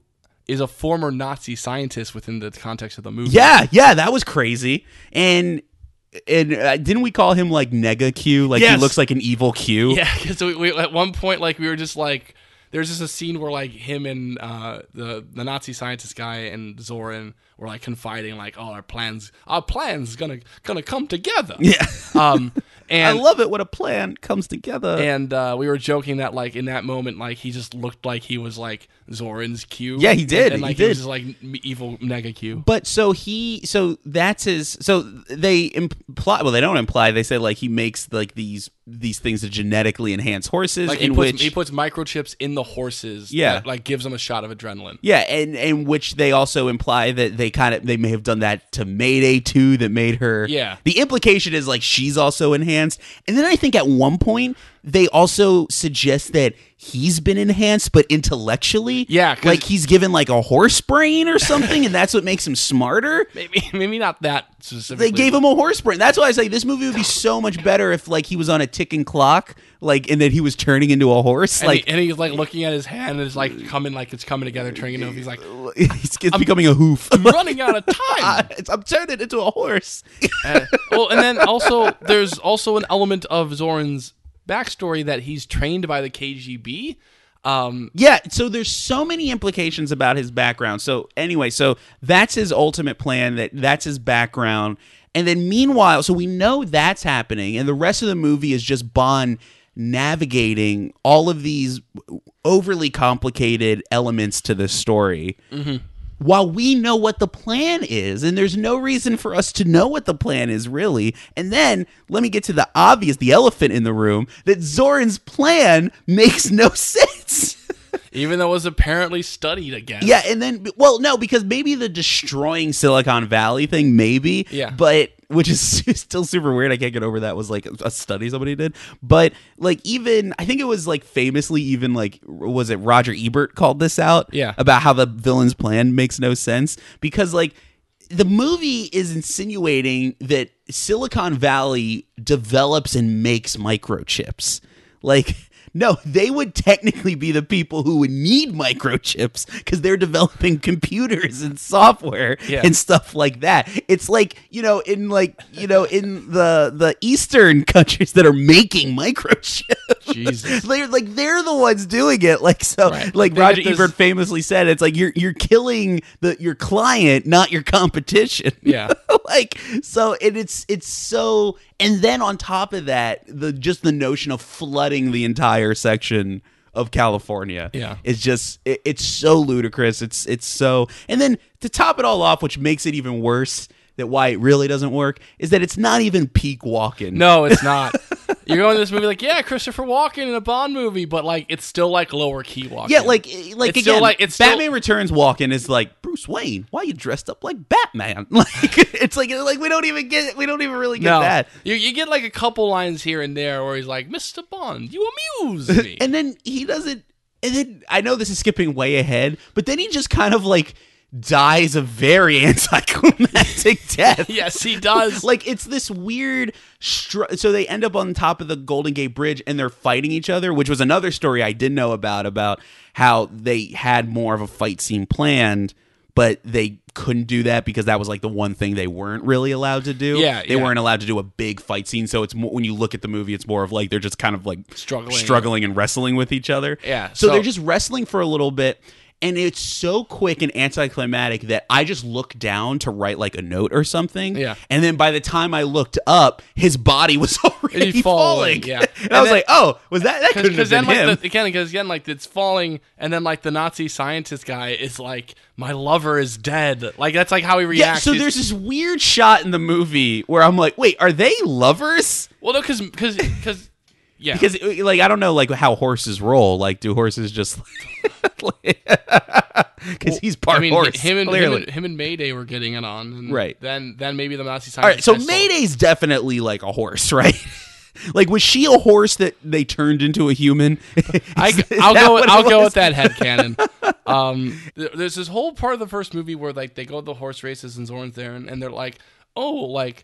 is a former Nazi scientist within the context of the movie. yeah yeah that was crazy and and uh, didn't we call him like nega q like he looks like an evil q yeah. Because we, we, at one point, like we were just like, there's just a scene where like him and uh, the the Nazi scientist guy and Zorin were like confiding, like, "Oh, our plans, our plans gonna gonna come together." yeah Um, and i and love it when a plan comes together and uh, we were joking that like in that moment, like he just looked like he was like Zorin's Q. Yeah, he did, And, he like did. was like evil mega Q. But so he, so that's his. So they imply. Well, they don't imply. They say like he makes like these these things to genetically enhance horses, Like he in puts, which he puts microchips in the horses. Yeah. that, like gives them a shot of adrenaline. yeah, and and which they also imply that they kind of they may have done that to Mayday too, that made her. Yeah. The implication is like she's also enhanced, and then I think at one point they also suggest that he's been enhanced, but intellectually. yeah, like he's given like a horse brain or something, and that's what makes him smarter. Maybe maybe not that specifically. They gave him a horse brain. That's why I say this movie would be so much better if like he was on a ticking clock, like and that he was turning into a horse. and, like he, and he's like looking at his hand and it's like coming like it's coming together, turning into. He's like, it's, it's becoming a hoof. I'm running out of time. It's- I'm turning into a horse. Uh, well, and then also there's also an element of Zorin's backstory that he's trained by the KGB. Um, Yeah, so there's so many implications about his background. So anyway, so that's his ultimate plan that that's his background. And then meanwhile, so we know that's happening and the rest of the movie is just Bond navigating all of these overly complicated elements to the story. While we know what the plan is, and there's no reason for us to know what the plan is really. And then let me get to the obvious, the elephant in the room, that Zorin's plan makes no sense. even though it was apparently studied again. Yeah, and then well, no, because maybe the destroying Silicon Valley thing, maybe. Yeah. But which is still super weird. I can't get over that. Was like a study somebody did, but like even I think it was like famously even like was it Roger Ebert called this out? Yeah. About how the villain's plan makes no sense because like the movie is insinuating that Silicon Valley develops and makes microchips. Like, no, they would technically be the people who would need microchips because they're developing computers and software Yeah. and stuff like that. It's like, you know, in like, you know, in the the eastern countries that are making microchips. Jesus. they're like they're the ones doing it. Like so Right. like They- Roger Ebert famously said it's like you're you're killing the your client, not your competition. Yeah. like so and it's it's so and then on top of that, the just the notion of flooding the entire section of California. Yeah. It's just it, it's so ludicrous. It's it's so and then to top it all off, which makes it even worse that why it really doesn't work is that it's not even peak Walken. No, it's not. You're going to this movie like, yeah, Christopher Walken in a Bond movie, but like it's still like lower key Walken. Yeah, like eh, like It's again, still like- it's still- Batman Returns Walken is like Bruce Wayne. Why you dressed up like Batman? Like it's like like we don't even get we don't even really get no, that. you you get like a couple lines here and there where he's like, Mr. Bond, you amuse me. And then he doesn't. And then I know this is skipping way ahead, but then he just kind of like dies a very anticlimactic death. yes, he does. like it's this weird str- so they end up on top of the golden gate bridge and they're fighting each other which was another story i did know about about how they had more of a fight scene planned but they couldn't do that because that was like the one thing they weren't really allowed to do Yeah, they yeah. weren't allowed to do a big fight scene so it's more when you look at the movie it's more of like they're just kind of like Struggling. struggling and wrestling with each other Yeah, so, so- they're just wrestling for a little bit and it's so quick and anticlimactic that I just looked down to write like a note or something. Yeah. And then by the time I looked up, his body was already He's falling. falling, yeah. And, And I was then- like, oh, was that that couldn't have been then, him? like, the, again, because again, like it's falling, and then like the Nazi scientist guy is like, "My lover is dead." Like that's like how he reacts. yeah, so there's this weird shot in the movie where I'm like, wait, are they lovers? well, no, because because because yeah, Because like I don't know like how horses roll. Like do horses just because he's part I mean, horse him and, him clearly. and him and Mayday were getting it on, and Right. Then then maybe the Nazi All right, so Mayday's definitely like a horse, right? like, was she a horse that they turned into a human? I, Is I'll go. what I'll go with that head canon. Um, there's this whole part of the first movie where like they go to the horse races and Zorin's there, and, and they're like, "Oh, like,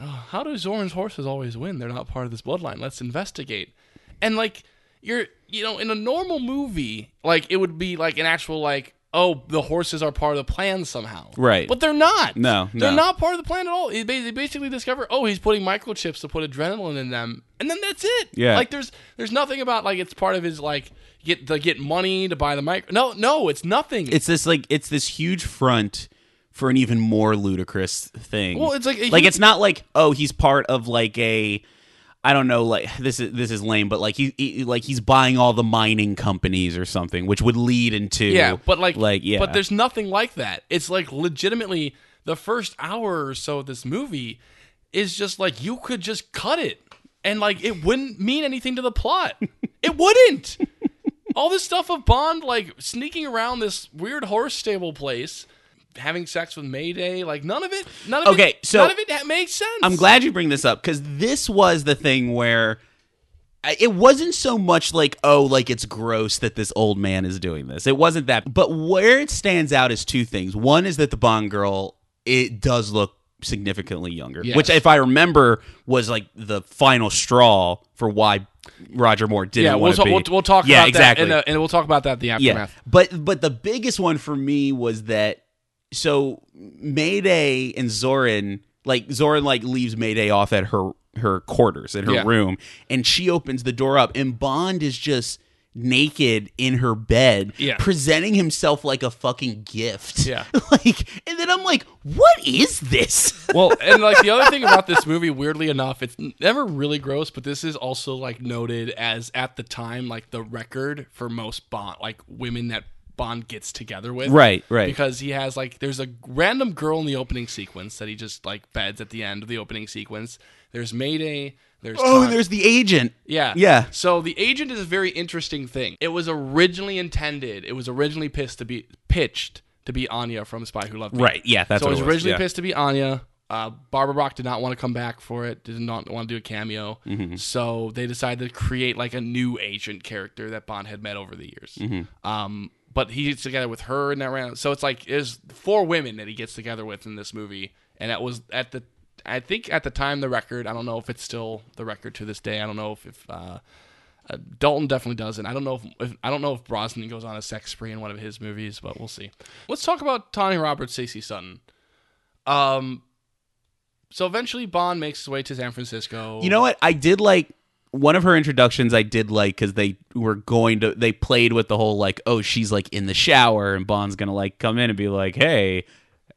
oh, how do Zorin's horses always win? They're not part of this bloodline. Let's investigate." And like, you're, you know, in a normal movie, like it would be like an actual like. Oh, the horses are part of the plan somehow, Right. But they're not. No, they're no. not part of the plan at all. They they basically discover, oh, he's putting microchips to put adrenaline in them, and then that's it. Yeah. like there's there's nothing about like it's part of his like get the get money to buy the mic. No, no, it's nothing. It's this like it's this huge front for an even more ludicrous thing. Well, it's like like huge- it's not like oh he's part of like a I don't know like this is this is lame, but like he, he like he's buying all the mining companies or something, which would lead into yeah, but like like yeah, but there's nothing like that. It's like legitimately the first hour or so of this movie is just like you could just cut it and like it wouldn't mean anything to the plot. it wouldn't. All this stuff of Bond like sneaking around this weird horse stable place. Having sex with Mayday, like none of it, none of Okay, it, so- none of it makes sense. I'm glad you bring this up because this was the thing where it wasn't so much like oh like it's gross that this old man is doing this. It wasn't that, but where it stands out is two things. One is that the Bond girl it does look significantly younger, Yes. which if I remember was like the final straw for why Roger Moore didn't yeah, we'll, want ta- to be. we'll, we'll talk yeah, about exactly. that, and we'll talk about that in the Yeah, aftermath. but but the biggest one for me was that so Mayday and Zorin like Zorin like leaves Mayday off at her her quarters in her Yeah. room and she opens the door up and Bond is just naked in her bed, Yeah. presenting himself like a fucking gift. Yeah. like, and then I'm like, what is this? well, and like the other thing about this movie, weirdly enough, it's never really gross, but this is also like noted as at the time like the record for most Bond, like women that Bond gets together with. Right, right. Because he has like there's a random girl in the opening sequence that he just like beds at the end of the opening sequence. There's Mayday. There's oh, Ton- there's the agent. yeah. Yeah. So the agent is a very interesting thing. It was originally intended, it was originally pitched to be pitched to be Anya from Spy Who Loved Me. Right, yeah, that's so what it was it was, originally yeah. pitched to be Anya. Uh, Barbara Bach did not want to come back for it. Did not want to do a cameo. Mm-hmm. So they decided to create like a new agent character that Bond had met over the years. Mm-hmm. Um, but he gets together with her in that round. So it's like there's four women that he gets together with in this movie, and that was at the I think at the time the record. I don't know if it's still the record to this day. I don't know if if uh, uh, Dalton definitely doesn't. I don't know if, if I don't know if Brosnan goes on a sex spree in one of his movies, but we'll see. Let's talk about Tanya Roberts, Stacey Sutton. Um, so eventually Bond makes his way to San Francisco. You know what? I did like one of her introductions. I did like because they were going to. They played with the whole like, oh, she's like in the shower, and Bond's gonna like come in and be like, hey,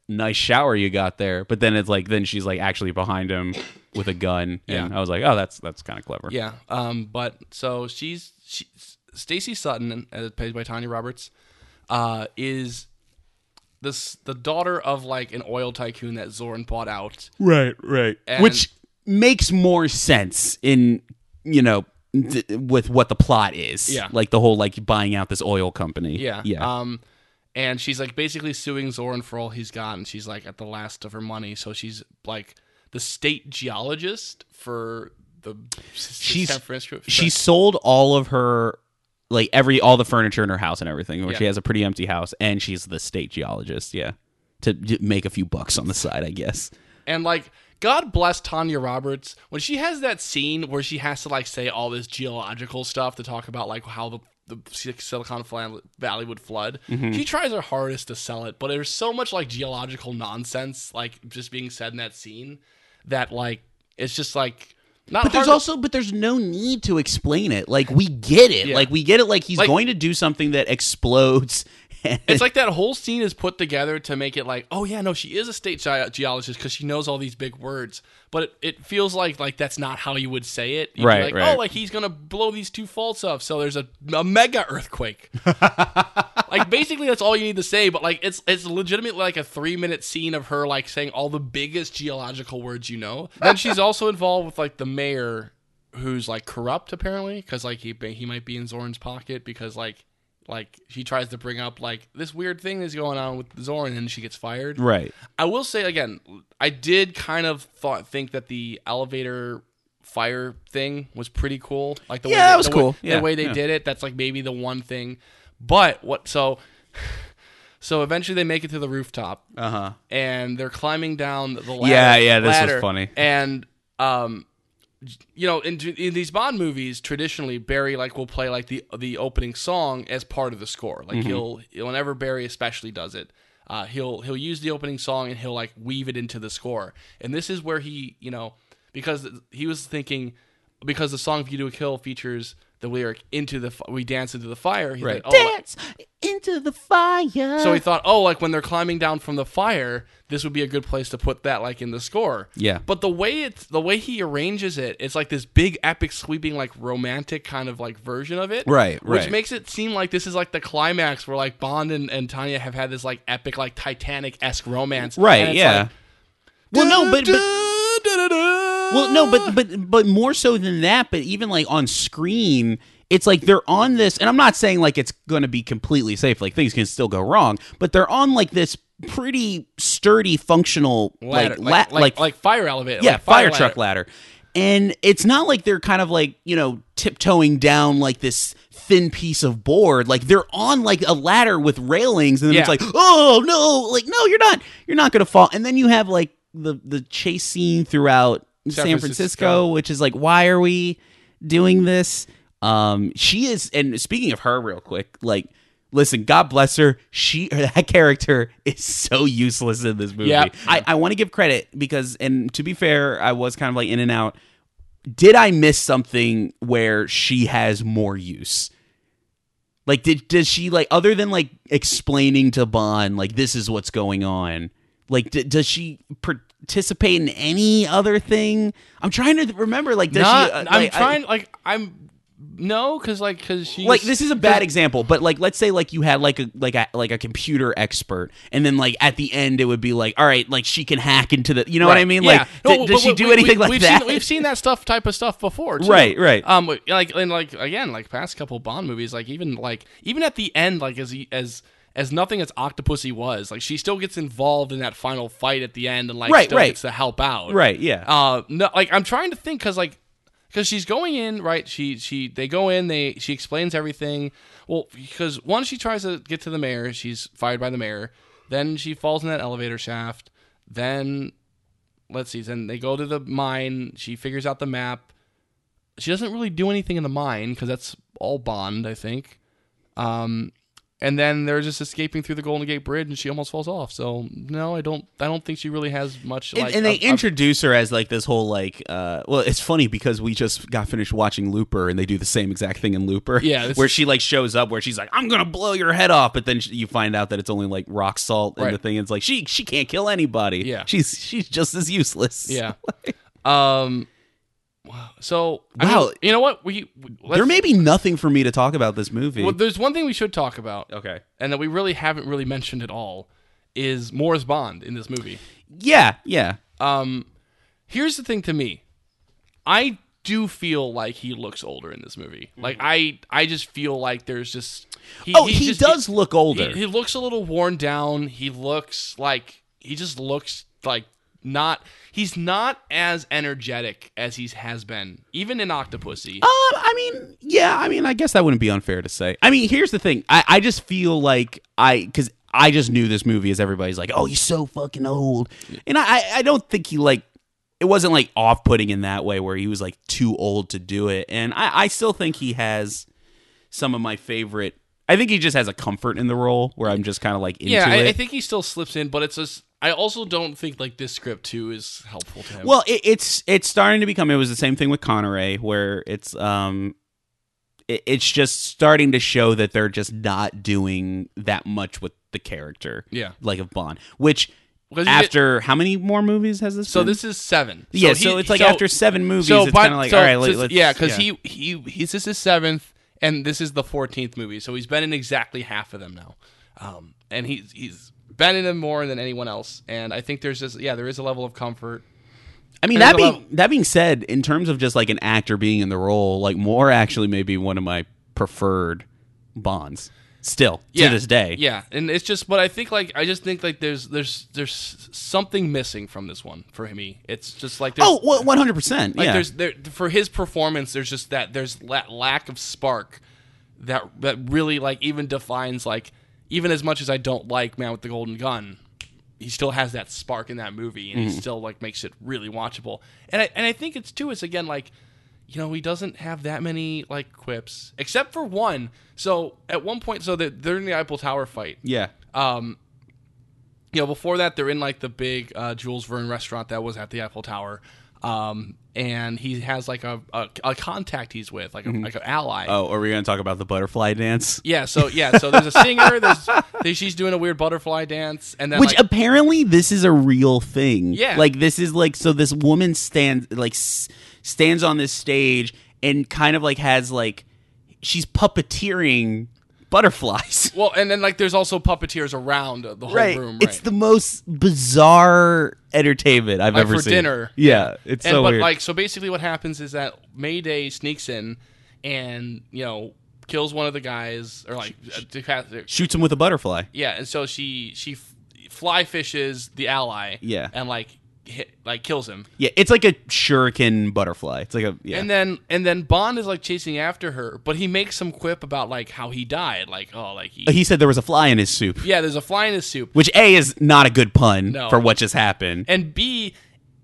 nice shower you got there. But then it's like, then she's like actually behind him with a gun, and Yeah. I was like, oh, that's that's kind of clever. Yeah. Um. But so she's she, Stacy Sutton, as played by Tanya Roberts, uh, is this the daughter of like an oil tycoon that Zorin bought out. Right, right. And- Which makes more sense in you know th- with what the plot is. Yeah. like the whole like buying out this oil company. Yeah. yeah. Um, and she's like basically suing Zorin for all he's got, and she's like at the last of her money. So she's like the state geologist for the she's San Francisco. she sold all of her like every all the furniture in her house and everything where she has a pretty empty house and she's the state geologist yeah to make a few bucks on the side i guess And like, God bless Tanya Roberts when she has that scene where she has to like say all this geological stuff to talk about like how the the Silicon Valley would flood. Mm-hmm. She tries her hardest to sell it, but there's so much like geological nonsense like just being said in that scene that like it's just like not. but there's to- also but there's no need to explain it like we get it Yeah. like we get it like he's Like- going to do something that explodes It's like that whole scene is put together to make it like, oh yeah, no, she is a state ge- geologist because she knows all these big words. But it, it feels like like that's not how you would say it. You'd be Right, like, right. Oh, like he's gonna blow these two faults up, so there's a, a mega earthquake. like basically that's all you need to say. But like it's it's legitimately like a three minute scene of her like saying all the biggest geological words you know. Then she's also involved with like the mayor who's like corrupt apparently because like he he might be in Zorin's pocket because like like she tries to bring up like this weird thing is going on with Zorin and she gets fired. right I will say again, I did kind of thought think that the elevator fire thing was pretty cool. Like the way Yeah, they, that was the cool. Way, Yeah, the way they yeah. did it, that's like maybe the one thing. But what so so eventually they make it to the rooftop uh-huh and they're climbing down the ladder. Yeah, yeah, this ladder, funny. And um, you know, in in these Bond movies, traditionally Barry like will play like the the opening song as part of the score. Like Mm-hmm. he'll whenever Barry especially does it. Uh, he'll he'll use the opening song and he'll like weave it into the score. And this is where he, you know, because he was thinking because the song "View to a Kill" features the lyric "Into the We Dance into the Fire." He's right like, oh, dance into the fire so he thought, oh, like when they're climbing down from the fire, this would be a good place to put that, like in the score. Yeah. But the way it's the way he arranges it, it's like this big, epic, sweeping, like romantic kind of like version of it. Right, Which right. makes it seem like this is like the climax where like Bond and, and Tanya have had this like epic, like Titanic esque romance. right And it's yeah like, well no but, but. Well, no, but but but more so than that. But even like on screen, it's like they're on this, and I'm not saying like it's going to be completely safe. Like things can still go wrong, but they're on like this pretty sturdy, functional ladder, like like, la- like, like fire elevator. yeah, like fire, ladder. truck ladder. And it's not like they're kind of like, you know, tiptoeing down like this thin piece of board. Like they're on like a ladder with railings and then it's like, "Oh, no, like no, you're not you're not going to fall." And then you have like the the chase scene throughout San, San Francisco, Francisco. which is like, "Why are we doing this?" Um she is and speaking of her real quick, like Listen, God bless her. She that character is so useless in this movie. Yep. I, I want to give credit because, and to be fair, I was kind of like in and out. Did I miss something where she has more use? Like, did does she like other than like explaining to Bond like this is what's going on? Like, d- does she participate in any other thing? I'm trying to remember. Like, does Not, she? uh, I'm like, I- trying. like I'm no, because like because she like this is a bad example, but like let's say like you had like a like a like a computer expert, and then like at the end it would be like, all right, like she can hack into the, you know what I mean? Like, No, but- does she we- do we- anything like we've that? Seen, we've seen that stuff type of stuff before, too. Right, right. Um, like and like again, like past couple Bond movies, like even like even at the end, like as he, as as nothing as Octopussy was, like she still gets involved in that final fight at the end, and like Right, still right. gets to help out. Right, yeah. Uh, no, like I'm trying to think because like because she's going in right. She she they go in. They she explains everything. Well, because once she tries to get to the mayor, she's fired by the mayor. Then she falls in that elevator shaft. Then let's see. Then they go to the mine. She figures out the map. She doesn't really do anything in the mine because that's all Bond, I think. Um, and then they're just escaping through the Golden Gate Bridge, and she almost falls off. So no, I don't. I don't think she really has much. and, like, and they introduce her as like this whole like uh well it's funny because we just got finished watching looper and they do the same exact thing in looper Yeah, where she like shows up where she's like i'm gonna blow your head off but then sh- you find out that it's only like rock salt and Right. the thing it's like she she can't kill anybody Yeah. she's she's just as useless Yeah. um. So I Wow. mean, you know what we there may be nothing for me to talk about this movie Well, there's one thing we should talk about, okay and that we really haven't really mentioned at all, is Moore's Bond in this movie. yeah yeah Um, here's the thing to me, I do feel like he looks older in this movie. Like I, I just feel like there's just he, oh he just- does look older He, he looks a little worn down. He looks like he just looks like not. He's not as energetic as he has been, even in Octopussy. Um, I mean, yeah, I mean, I guess that wouldn't be unfair to say. I mean, here's the thing. I, I just feel like I, because I just knew this movie as everybody's like, oh, he's so fucking old. And I, I don't think he, like, it wasn't, like, off putting in that way where he was, like, too old to do it. And I, I still think he has some of my favorite. I think he just has a comfort in the role where I'm just kind of, like, into yeah, I, it. I think he still slips in, but it's just. I also don't think like this script too is helpful to him. Well, it, it's it's starting to become. It was the same thing with Connery, where it's um, it, it's just starting to show that they're just not doing that much with the character. Yeah. like of Bond. Which you get- after how many more movies has this? so been? this is seven. yeah. he- So, it's like so- after seven movies, so it's kind of like so all right. Let, yeah, because he he he's this is his seventh, and this is the fourteenth movie. So he's been in exactly half of them now, um, and he's he's been in them more than anyone else. And I think there's just yeah, there is a level of comfort. I mean, that being level- that being said, in terms of just like an actor being in the role, like Moore actually may be one of my preferred Bonds. Still Yeah, to this day, yeah, and it's just, but I think like I just think like there's there's there's something missing from this one for me. It's just like there's, Oh, one hundred percent. Like Yeah. there's there for his performance, there's just that there's that lack of spark that that really like even defines like even as much as I don't like Man with the Golden Gun, he still has that spark in that movie, and he still like makes it really watchable. And I and I think it's too. It's again like you know he doesn't have that many like quips except for one. So at one point, so that they're in the Eiffel Tower fight yeah. Um, you know, before that, they're in like the big uh, Jules Verne restaurant that was at the Eiffel Tower, um, and he has like a, a, a contact he's with, like a, mm-hmm. like an ally. Oh, are we going to talk about the butterfly dance? Yeah, so yeah, so there's a singer. There's she's doing a weird butterfly dance, and then Which like, apparently this is a real thing. Yeah. Like this is like so this woman stands like s- stands on this stage and kind of like has like she's puppeteering butterflies. well, and then like there's also puppeteers around the whole room. Right? It's the most bizarre entertainment I've Like ever for seen. dinner. Yeah, it's and so but weird. like so basically what happens is that Mayday sneaks in and you know kills one of the guys or like Shoots him with a butterfly. Yeah, and so she she f- fly fishes the ally. Yeah. and like hit like kills him. Yeah, it's like a shuriken butterfly. It's like a yeah. And then and then Bond is like chasing after her, but he makes some quip about like how he died, like oh like he, he said there was a fly in his soup. yeah, there's a fly in his soup, Which A is not a good pun No. for what just happened. and B.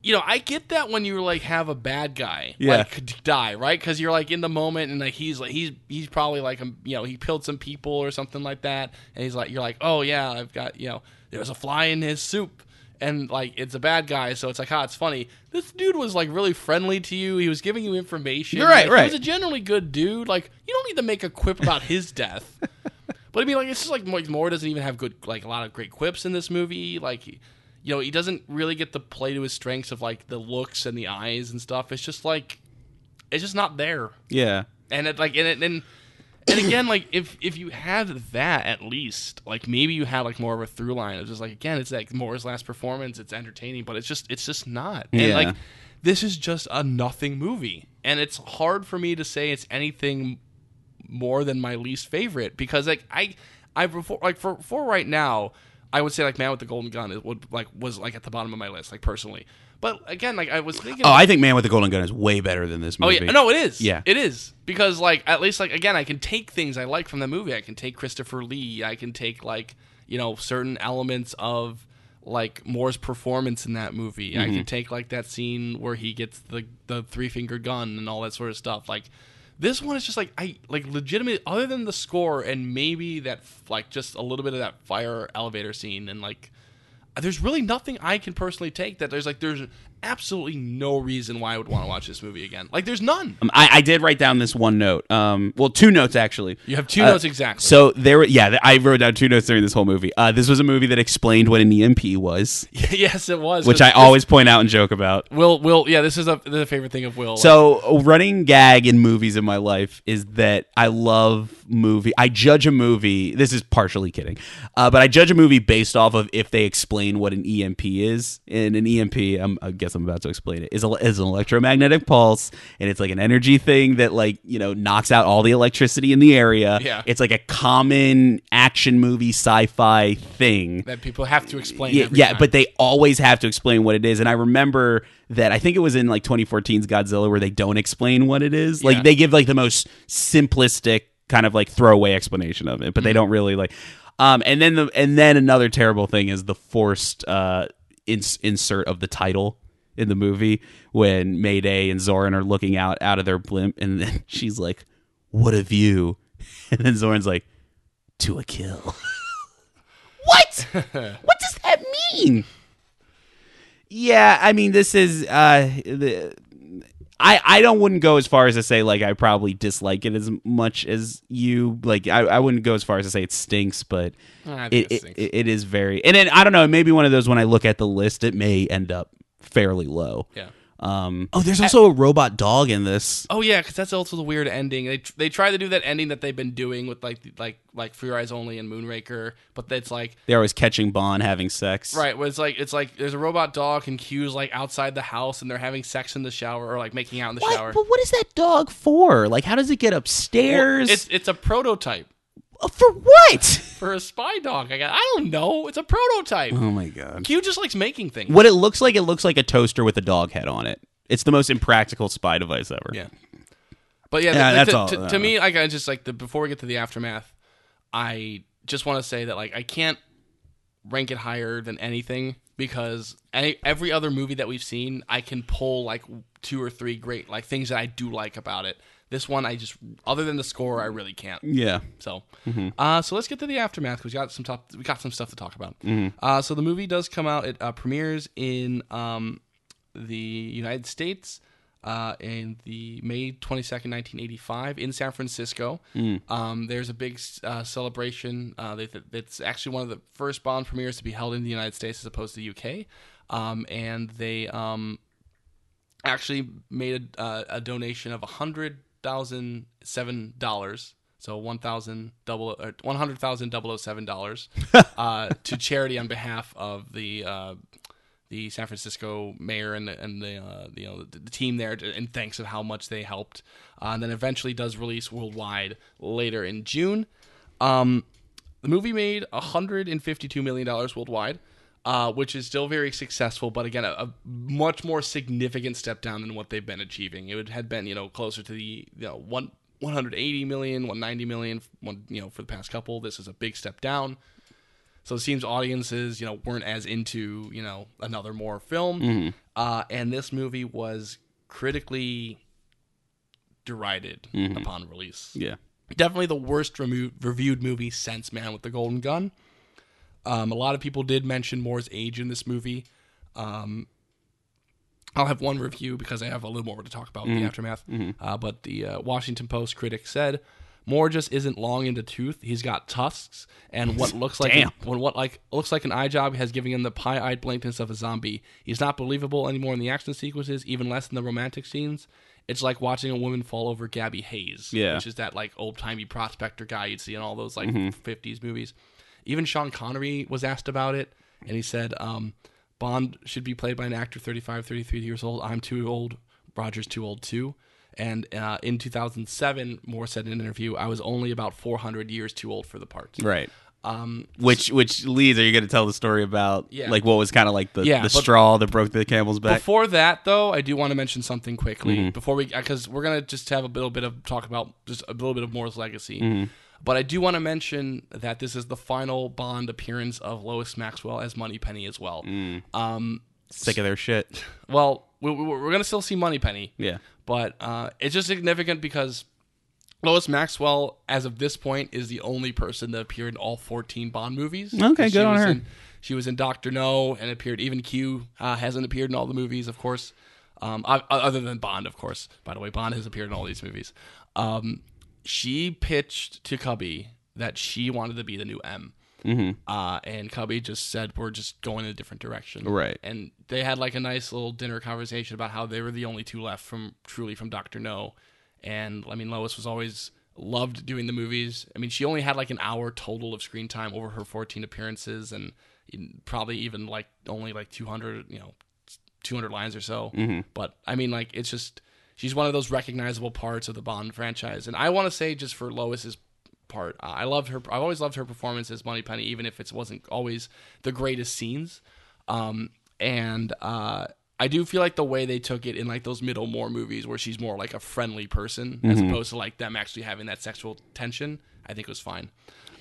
You know, I get that when you like have a bad guy Yeah. like die, right? Because you're like in the moment, and like he's like he's he's probably like um, you know he killed some people or something like that, and he's like you're like oh yeah I've got you know there was a fly in his soup, and like it's a bad guy, so it's like, ah, it's funny. This dude was like really friendly to you. He was giving you information. You're right, Like, right. He was a generally good dude. Like you don't need to make a quip about his death. But I mean, like it's just like Moore doesn't even have good like a lot of great quips in this movie. Like, you know, he doesn't really get the play to his strengths of like the looks and the eyes and stuff. It's just like it's just not there. Yeah. And it like and it and and again, like if if you have that at least, like maybe you had like more of a through line. It's just like again, it's like Moore's last performance. It's entertaining, but it's just it's just not. And Yeah. like this is just a nothing movie, and it's hard for me to say it's anything more than my least favorite because like I I before like for for right now I would say like Man with the Golden Gun it would like was like at the bottom of my list like personally. But again, like I was thinking. Oh, I think Man with the Golden Gun is way better than this movie. Oh yeah, no, it is. Yeah. it is because like at least like again, I can take things I like from the movie. I can take Christopher Lee. I can take like you know certain elements of like Moore's performance in that movie. I Mm-hmm. can take like that scene where he gets the the three finger gun and all that sort of stuff. Like this one is just like I like legitimate. Other than the score and maybe that like just a little bit of that fire elevator scene and like there's really nothing I can personally take that there's like there's absolutely no reason why I would want to watch this movie again. Like there's none. Um, I, I did write down this one note. Um, well, two notes actually. You have two Uh, notes exactly. So there, were, yeah, I wrote down two notes during this whole movie. Uh, this was a movie that explained what an EMP was, yes, it was. which I always point out and joke about. Will Will yeah, this is a the favorite thing of Will. So, a running gag in movies in my life is that I love movie. I judge a movie. This is partially kidding, uh, but I judge a movie based off of if they explain what an EMP is. And an EMP, I'm, I guess I'm about to explain it, is, a, is an electromagnetic pulse, and it's like an energy thing that like you know knocks out all the electricity in the area. Yeah. it's like a common action movie sci-fi thing. that people have to explain. Yeah, yeah, time. but they always have to explain what it is. And I remember that I think it was in like 2014's Godzilla where they don't explain what it is. Like Yeah. they give like the most simplistic kind of like throwaway explanation of it, but they Mm-hmm. don't really like. Um, and then the and then another terrible thing is the forced uh ins- insert of the title in the movie when Mayday and Zorin are looking out out of their blimp, and then she's like, "What a view," and then Zorin's like, "To a kill." what? what does that mean? Yeah, I mean, this is uh, the. I, I don't wouldn't go as far as to say like I probably dislike it as much as you like I, I wouldn't go as far as to say it stinks but it, it it, it is very and then I don't know maybe one of those when I look at the list it may end up fairly low yeah. um oh there's also a robot dog in this Oh yeah, because that's also the weird ending. They they try to do that ending that they've been doing with like like like For Your Eyes Only and Moonraker, but it's like they're always catching Bond having sex right. Where it's like it's like there's a robot dog and Q's like outside the house and they're having sex in the shower or like making out in the what? shower. but what is that dog for like how does it get Well, upstairs it's it's a prototype Uh, for what for a spy dog. I got I don't know. It's a prototype. oh my god Q just likes making things. What it looks like, it looks like a toaster with a dog head on it. It's the most impractical spy device ever. Yeah. But yeah, Yeah, th- that's to, all. To, uh, to me, like I just like the before we get to the aftermath, I just want to say that like I can't rank it higher than anything because any, every other movie that we've seen, I can pull like two or three great like things that I do like about it. This one, I just other than the score, I really can't. Yeah. So, Mm-hmm. uh, so let's get to the aftermath because we got some top, we got some stuff to talk about. Mm-hmm. Uh, so the movie does come out. It uh, premieres in um, the United States uh, in the May twenty second, nineteen eighty five, in San Francisco. Mm. Um, there's a big uh, celebration. Uh, that, that- it's actually one of the first Bond premieres to be held in the United States as opposed to the UK. Um, and they um, actually made a, uh, a donation of hundred thousand seven dollars. So one thousand double or one hundred thousand double oh seven dollars uh, to charity on behalf of the uh, the San Francisco mayor and the, and the uh, you know the, the team there to, in thanks of how much they helped. Uh, and then eventually does release worldwide later in June. Um, the movie made 152 million dollars worldwide, uh, which is still very successful, but again, a, a much more significant step down than what they've been achieving. It would, had been, you know, closer to the you know one 180 million, 190 million, one, you know, for the past couple. This is a big step down. So it seems audiences, you know, weren't as into, you know, another Moore film. Uh, and this movie was critically derided upon release Yeah. definitely the worst remo- reviewed movie since Man with the Golden Gun. Um, a lot of people did mention Moore's age in this movie. Um, I'll have one review because I have a little more to talk about in the aftermath. Uh, but the uh, Washington Post critic said Moore just isn't long in the tooth. He's got tusks, and what looks like Damn. when what like looks like an eye job has given him the pie-eyed blankness of a zombie. He's not believable anymore in the action sequences, even less in the romantic scenes. It's like watching a woman fall over Gabby Hayes, Yeah. which is that like old timey prospector guy you'd see in all those like Mm-hmm. 50s movies. Even Sean Connery was asked about it, and he said um, Bond should be played by an actor 35, 33 years old. I'm too old. Roger's too old too. And uh, in 2007, Moore said in an interview, I was only about 400 years too old for the part. Right. Um, Which which leads? Are you going to tell the story about Yeah. like what was kind of like the, Yeah, the straw that broke the camel's back? Before that, though, I do want to mention something quickly Mm-hmm. before we, because we're gonna just have a little bit of talk about just a little bit of Moore's legacy. Mm-hmm. But I do want to mention that this is the final Bond appearance of Lois Maxwell as Moneypenny as well. Mm. Um, Sick of their shit. well, we, we, we're gonna still see Moneypenny, Yeah. but uh, it's just significant because Lois Maxwell, as of this point, is the only person that appeared in all 14 Bond movies. Okay, She good on was her. In, she was in Doctor No and appeared. Even Q uh, hasn't appeared in all the movies, of course. Um, other than Bond, of course. By the way, Bond has appeared in all these movies. Um, she pitched to Cubby that she wanted to be the new M. Mm-hmm. Uh, and Cubby just said, "We're just going in a different direction." Right. And they had like a nice little dinner conversation about how they were the only two left from truly from Doctor No. And I mean, Lois was always loved doing the movies. I mean, she only had like an hour total of screen time over her 14 appearances, and probably even like only like 200, you know, 200 lines or so. But I mean, like it's just she's one of those recognizable parts of the Bond franchise. And I want to say just for Lois's part, uh, I loved her. I've always loved her performance as Moneypenny, even if it wasn't always the greatest scenes. Um, and uh, I do feel like the way they took it in like those middle Moore movies, where she's more like a friendly person as opposed to like them actually having that sexual tension, I think was fine.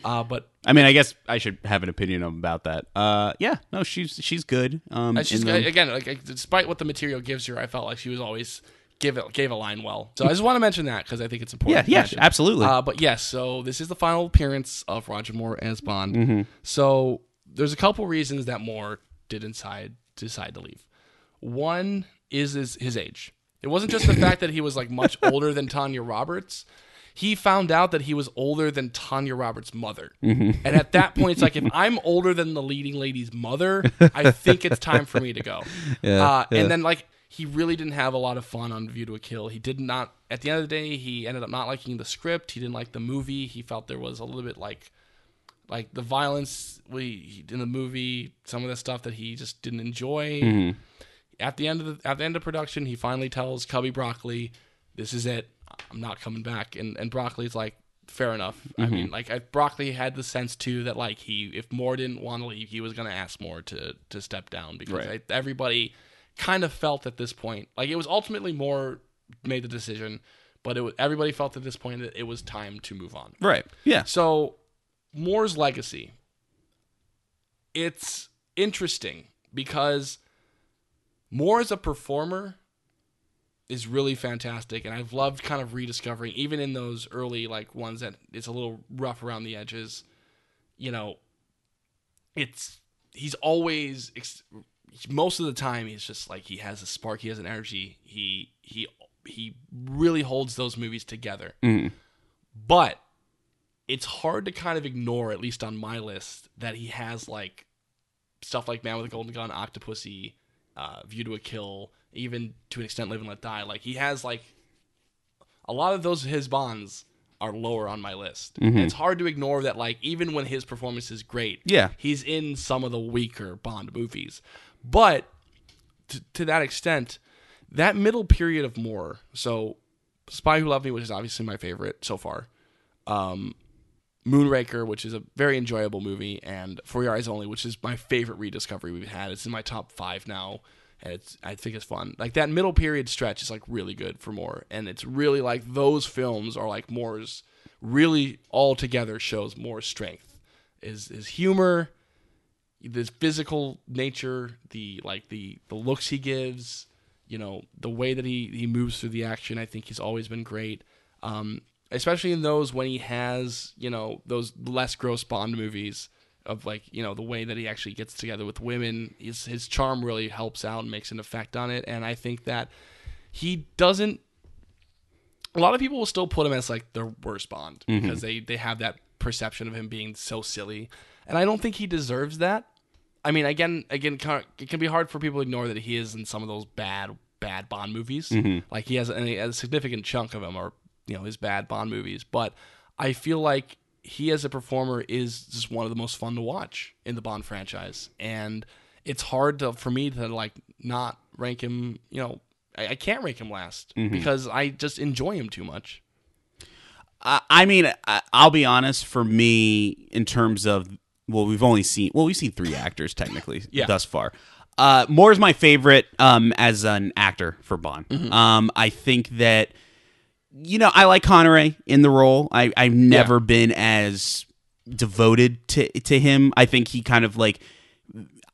Uh, but I mean, I guess I should have an opinion about that. Uh, yeah, no, she's she's good. Um, she's the- again like despite what the material gives her, I felt like she was always give it gave a line well. So I just want to mention that because I think it's important. Yeah, yeah, absolutely. Uh, but yes, so this is the final appearance of Roger Moore as Bond. Mm-hmm. So there's a couple reasons that Moore did decide decide to leave. One is his, his age. It wasn't just the fact that he was like much older than Tanya Roberts. He found out that he was older than Tanya Roberts' mother. And at that point, it's like, if I'm older than the leading lady's mother, I think it's time for me to go. Yeah, uh, yeah. And then, like, he really didn't have a lot of fun on View to a Kill. He did not, at the end of the day, he ended up not liking the script. He didn't like the movie. He felt there was a little bit like, like the violence we in the movie, some of the stuff that he just didn't enjoy. Mm-hmm. At the end of the at the end of production, he finally tells Cubby Broccoli, "This is it. I'm not coming back." And and Broccoli's like, "Fair enough." I Mm-hmm. mean, like I, Broccoli had the sense too that like he, if Moore didn't want to leave, he was going to ask Moore to to step down because Right. I, everybody kind of felt at this point like it was ultimately Moore made the decision, but it was, everybody felt at this point that it was time to move on. right. Yeah. So, Moore's legacy. It's interesting because Moore as a performer is really fantastic, and I've loved kind of rediscovering, even in those early like ones that it's a little rough around the edges. You know, it's he's always ex- most of the time he's just like he has a spark, he has an energy, he he he really holds those movies together. But it's hard to kind of ignore, at least on my list, that he has like stuff like Man with a Golden Gun, Octopussy, uh, View to a Kill, even to an extent Live and Let Die. Like he has like a lot of those his bonds are lower on my list. And it's hard to ignore that like even when his performance is great, Yeah. he's in some of the weaker Bond movies. But to, to that extent, that middle period of Moore, so Spy Who Loved Me, which is obviously my favorite so far, um, Moonraker, which is a very enjoyable movie, and For Your Eyes Only, which is my favorite rediscovery we've had. It's in my top five now, and it's I think it's fun. Like that middle period stretch is like really good for Moore, and it's really like those films are like Moore's really all together shows more strength. Is his humor, this physical nature, the like the the looks he gives, you know, the way that he he moves through the action. I think he's always been great. Um, especially in those when he has, you know, those less gross Bond movies of like, you know, the way that he actually gets together with women. His his charm really helps out and makes an effect on it. And I think that he doesn't a lot of people will still put him as like their worst Bond Mm-hmm. because they they have that perception of him being so silly, and I don't think he deserves that. I mean, again, again, it can be hard for people to ignore that he is in some of those bad, bad Bond movies. Mm-hmm. Like he has a, a significant chunk of them are you know his bad Bond movies, but I feel like he as a performer is just one of the most fun to watch in the Bond franchise, and it's hard to for me to like not rank him. You know, I, I can't rank him last Mm-hmm. because I just enjoy him too much. I, I mean, I'll be honest. For me, in terms of well, we've only seen well, we've seen three actors technically Yeah. thus far. Uh, Moore's my favorite um, as an actor for Bond. Mm-hmm. Um, I think that you know I like Connery in the role. I, I've never been as devoted to to him. I think he kind of like.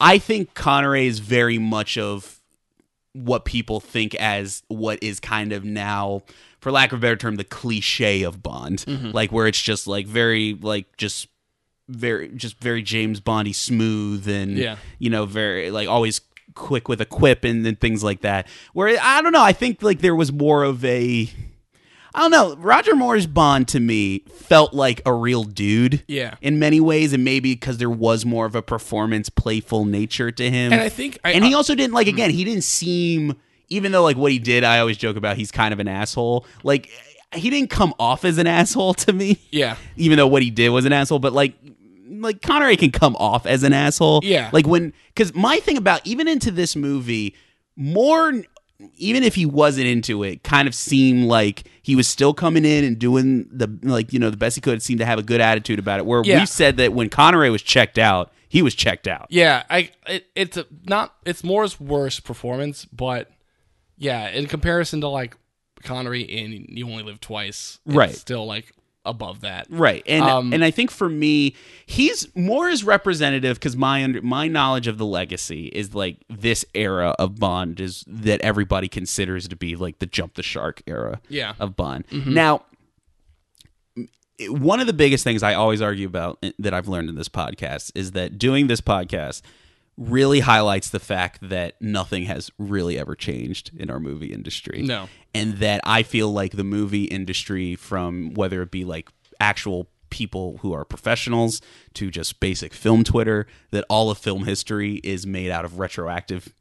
I think Connery is very much of what people think as what is kind of now for lack of a better term the cliche of bond Mm-hmm. like where it's just like very like just very just very james bondy smooth and Yeah. you know very like always quick with a quip and, and things like that where i don't know i think like there was more of a I don't know. Roger Moore's Bond to me felt like a real dude. Yeah. In many ways, and maybe because there was more of a performance, playful nature to him. And I think I- and he I- also didn't like again. Hmm. He didn't seem, even though like what he did, I always joke about. He's kind of an asshole. Like he didn't come off as an asshole to me. Yeah. Even though what he did was an asshole, but like. Like Connery can come off as an asshole. Yeah. Like when, because my thing about even into this movie, Moore even if he wasn't into it, kind of seemed like he was still coming in and doing the like you know the best he could. Seemed to have a good attitude about it. Where Yeah. we said that when Connery was checked out, he was checked out. Yeah, I it, it's a, not it's Moore's worst performance, but yeah, in comparison to like Connery in You Only Live Twice, it's Right. Still like above that, Right, and Um, and I think for me, he's more as representative because my under my knowledge of the legacy is like this era of Bond is that everybody considers to be like the jump the shark era. Yeah. of Bond. Now, one of the biggest things I always argue about eh, that I've learned in this podcast is that doing this podcast really highlights the fact that nothing has really ever changed in our movie industry. No. And that I feel like the movie industry, from whether it be like actual people who are professionals to just basic film Twitter, that all of film history is made out of retroactive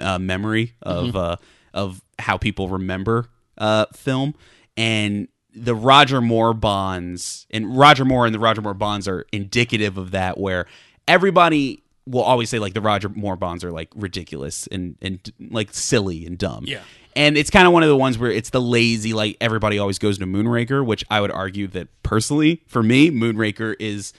uh, memory of uh, of how people remember uh, film, and the Roger Moore bonds and Roger Moore and the Roger Moore bonds are indicative of that, where everybody will always say like the Roger Moore bonds are like ridiculous and and like silly and dumb. Yeah. And it's kind of one of the ones where it's the lazy, like everybody always goes to Moonraker, which I would argue that personally, for me, Moonraker is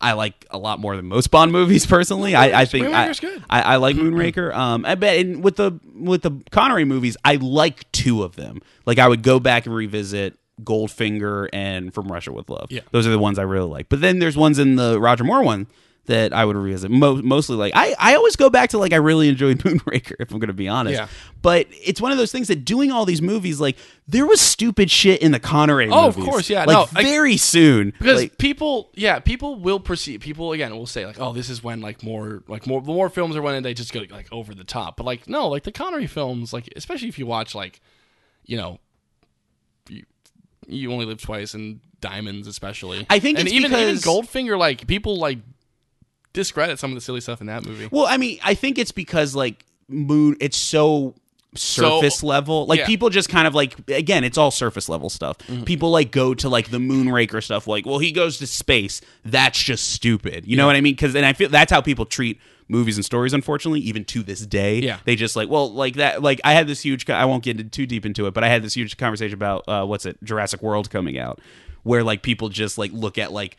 I like a lot more than most Bond movies. Personally, I, I think I, Moonraker's good. I, I like Moonraker. Um, I bet and with the with the Connery movies, I like two of them. Like I would go back and revisit Goldfinger and From Russia with Love. Yeah. those are the ones I really like. But then there's ones in the Roger Moore one that I would revisit. Mo- mostly like I, I always go back to like I really enjoyed Moonraker if I'm going to be honest. Yeah. But it's one of those things that doing all these movies like there was stupid shit in the Connery Oh, of course, yeah. Like No, I- very soon. because Like, people, yeah, people will perceive. People again will say like, oh, this is when like more like more the Moore films are when they just go like over the top. But like no, like the Connery films, like especially if you watch like, you know, you, you only live twice and Diamonds especially. I think and it's even even Goldfinger, like people like discredit some of the silly stuff in that movie. Well, I mean, I think it's because like Moon, it's so surface level. Like yeah. people just kind of like again, it's all surface level stuff. Mm-hmm. People like go to like the Moonraker stuff. Like, well, he goes to space. That's just stupid. You know what I mean? Because and I feel that's how people treat movies and stories. Unfortunately, even to this day, Yeah. they just like well, like that. Like I had this huge. co- I won't get into- too deep into it, but I had this huge conversation about uh, what's it, Jurassic World coming out, where like people just like look at like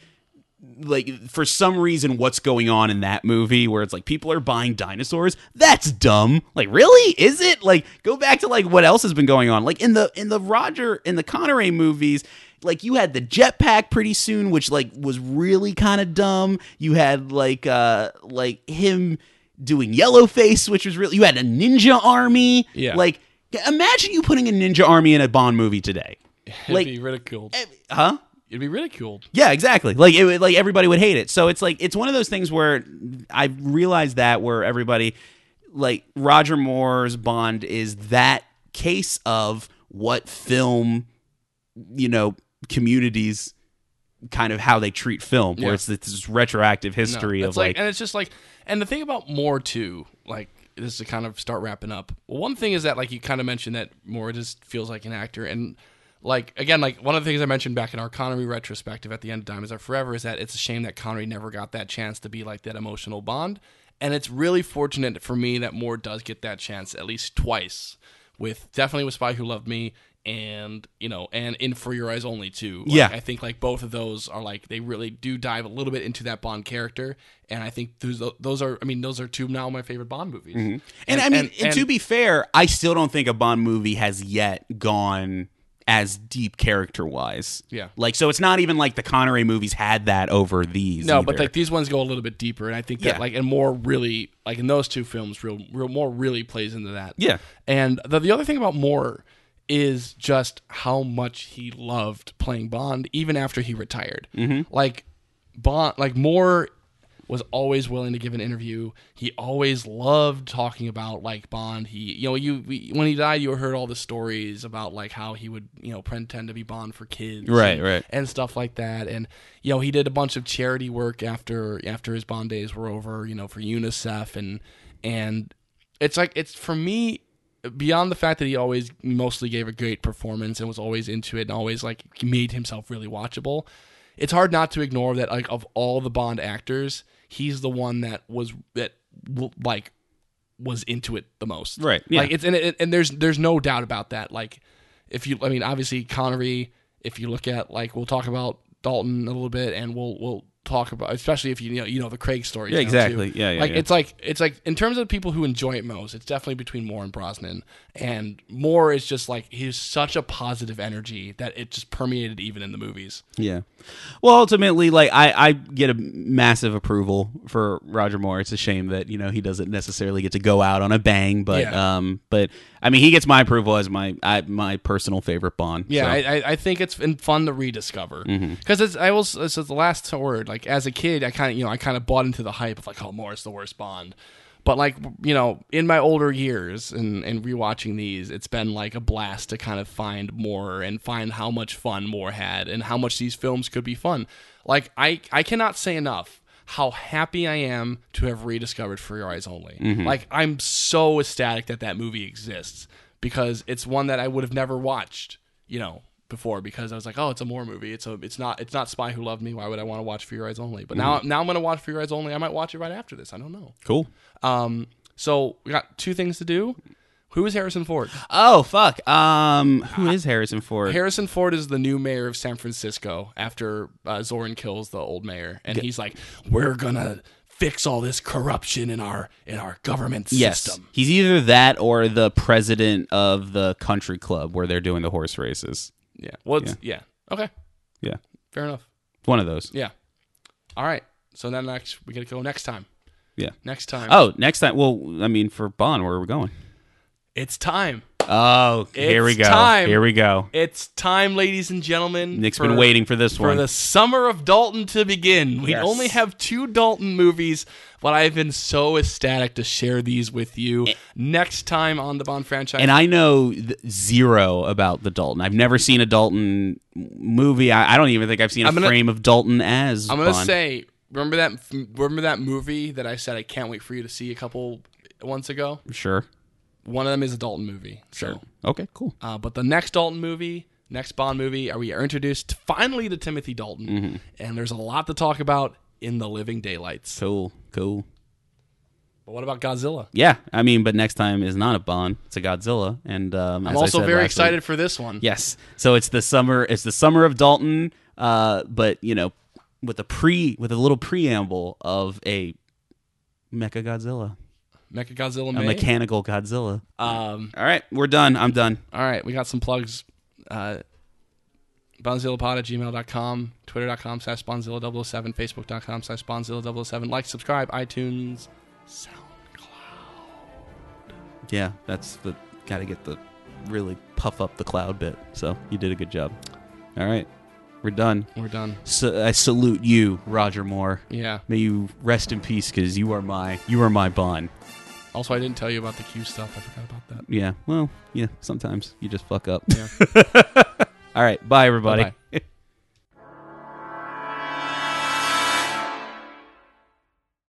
like for some reason what's going on in that movie where it's like people are buying dinosaurs? That's dumb. Like really? Is it? Like go back to like what else has been going on? Like in the in the roger in the connery movies like you had the jetpack pretty soon which like was really kind of dumb. You had like uh like him doing yellow face which was really you had a ninja army. Yeah. like imagine you putting a ninja army in a bond movie today. It'd like be ridiculed. huh It'd be ridiculed. yeah, exactly. Like it would, like everybody would hate it. So it's like it's one of those things where I realized that where everybody like Roger Moore's Bond is that case of what film you know communities kind of how they treat film where Yeah. it's this retroactive history No, of it's like, and it's just like, and the thing about Moore too, like this is to kind of start wrapping up. Well, one thing is that like you kind of mentioned that Moore just feels like an actor, and like again, like one of the things I mentioned back in our Connery retrospective at the end of Diamonds Are Forever is that it's a shame that Connery never got that chance to be like that emotional Bond, and it's really fortunate for me that Moore does get that chance at least twice with definitely with Spy Who Loved Me. And you know, and in For Your Eyes Only too. Like, Yeah. I think like both of those are like they really do dive a little bit into that Bond character, and I think those those are I mean those are two now my favorite Bond movies. Mm-hmm. And, I mean, and, to be fair, I still don't think a Bond movie has yet gone as deep character wise. Yeah. Like, so it's not even like the Connery movies had that over these. no, but like these ones go a little bit deeper, and I think that Yeah. like and Moore really like in those two films, real, real Moore really plays into that. Yeah. and the the other thing about Moore is just how much he loved playing Bond even after he retired. Mm-hmm. Like Bond, like Moore was always willing to give an interview. He always loved talking about like Bond. He, you know, you we, when he died, you heard all the stories about like how he would, you know, pretend to be Bond for kids, Right, and, right. and stuff like that. And you know, he did a bunch of charity work after after his Bond days were over. You know, for UNICEF and and it's like it's for me beyond the fact that he always mostly gave a great performance and was always into it and always like made himself really watchable it's hard not to ignore that like of all the bond actors he's the one that was that like was into it the most. Right, yeah. like it's and, it, and there's there's no doubt about that. Like if you i mean obviously connery if you look at like we'll talk about dalton a little bit and we'll we'll talk about especially if you know you know the craig story Yeah, exactly. Yeah, yeah, like yeah. it's like it's like in terms of people who enjoy it most, it's definitely between Moore and Brosnan. And Moore is just like he's such a positive energy that it just permeated even in the movies. Yeah. Well, ultimately, like I, I get a massive approval for Roger Moore. It's a shame that you know he doesn't necessarily get to go out on a bang, but Yeah. um, but I mean, he gets my approval as my I, my personal favorite Bond. Yeah, so. I, I, think it's been fun to rediscover because it's I was this is the last word. Like as a kid, I kind of you know I kind of bought into the hype of like oh Moore's the worst Bond, but like you know in my older years and and rewatching these, it's been like a blast to kind of find Moore and find how much fun Moore had and how much these films could be fun. Like I I cannot say enough how happy I am to have rediscovered For Your Eyes Only. Mm-hmm. Like I'm so ecstatic that that movie exists because it's one that I would have never watched, you know, before because I was like, oh, it's a Moore movie. It's a it's not it's not Spy Who Loved Me. Why would I want to watch For Your Eyes Only? But now now I'm gonna watch For Your Eyes Only. I might watch it right after this. I don't know. cool. Um, so we got two things to do. Who is Harrison Ford? Oh fuck. Um, who is Harrison Ford? Harrison Ford is the new mayor of San Francisco after uh, Zorin kills the old mayor, and he's like, "We're gonna fix all this corruption in our in our government yes, system." he's either that or the president of the country club where they're doing the horse races. Yeah. Well, it's, yeah. Okay. Yeah, Fair enough. one of those. Yeah. All right. So then next we gotta go next time. Yeah. Next time. Oh, next time. Well, I mean, for Bond, where are we going? It's time. Oh, here we go. time. Here we go. It's time, ladies and gentlemen. Nick's for- been waiting for this for one. For the summer of Dalton to begin. We Yes. only have two Dalton movies, but I've been so ecstatic to share these with you. Eh. Next time on the Bond franchise, and I know th- zero about the Dalton. I've never seen a Dalton movie. I, I don't even think I've seen a I'm gonna- frame of Dalton as. I'm gonna say, remember that remember that movie that I said I can't wait for you to see a couple months ago. sure. One of them is a Dalton movie. So, Okay, cool. uh, but the next Dalton movie, next Bond movie, are we are introduced finally to Timothy Dalton, Mm-hmm. and there's a lot to talk about in the Living Daylights. Cool, cool. But what about Godzilla? Yeah, I mean, but next time is not a Bond; it's a Godzilla. And um, I'm also very excited week- for this one. Yes, so it's the summer. It's the summer of Dalton, uh, but you know, with a pre, with a little preamble of a Mecha Godzilla, Mecha Godzilla a May. mechanical Godzilla. um, All right, we're done. I'm done. all right, we got some plugs. Uh, bonzillapod at gmail.com, twitter.com slash bonzilla007, facebook.com slash bonzilla007. Like, subscribe, iTunes, SoundCloud. Yeah, that's the got to get the really puff up the cloud bit. So you did a good job. All right, we're done. We're done. So I salute you, Roger Moore. Yeah. May you rest in peace, because you are my you are my Bond. Also, I didn't tell you about the Q stuff. I forgot about that. Yeah. Well, yeah. Sometimes you just fuck up. Yeah. All right, bye everybody. Bye-bye.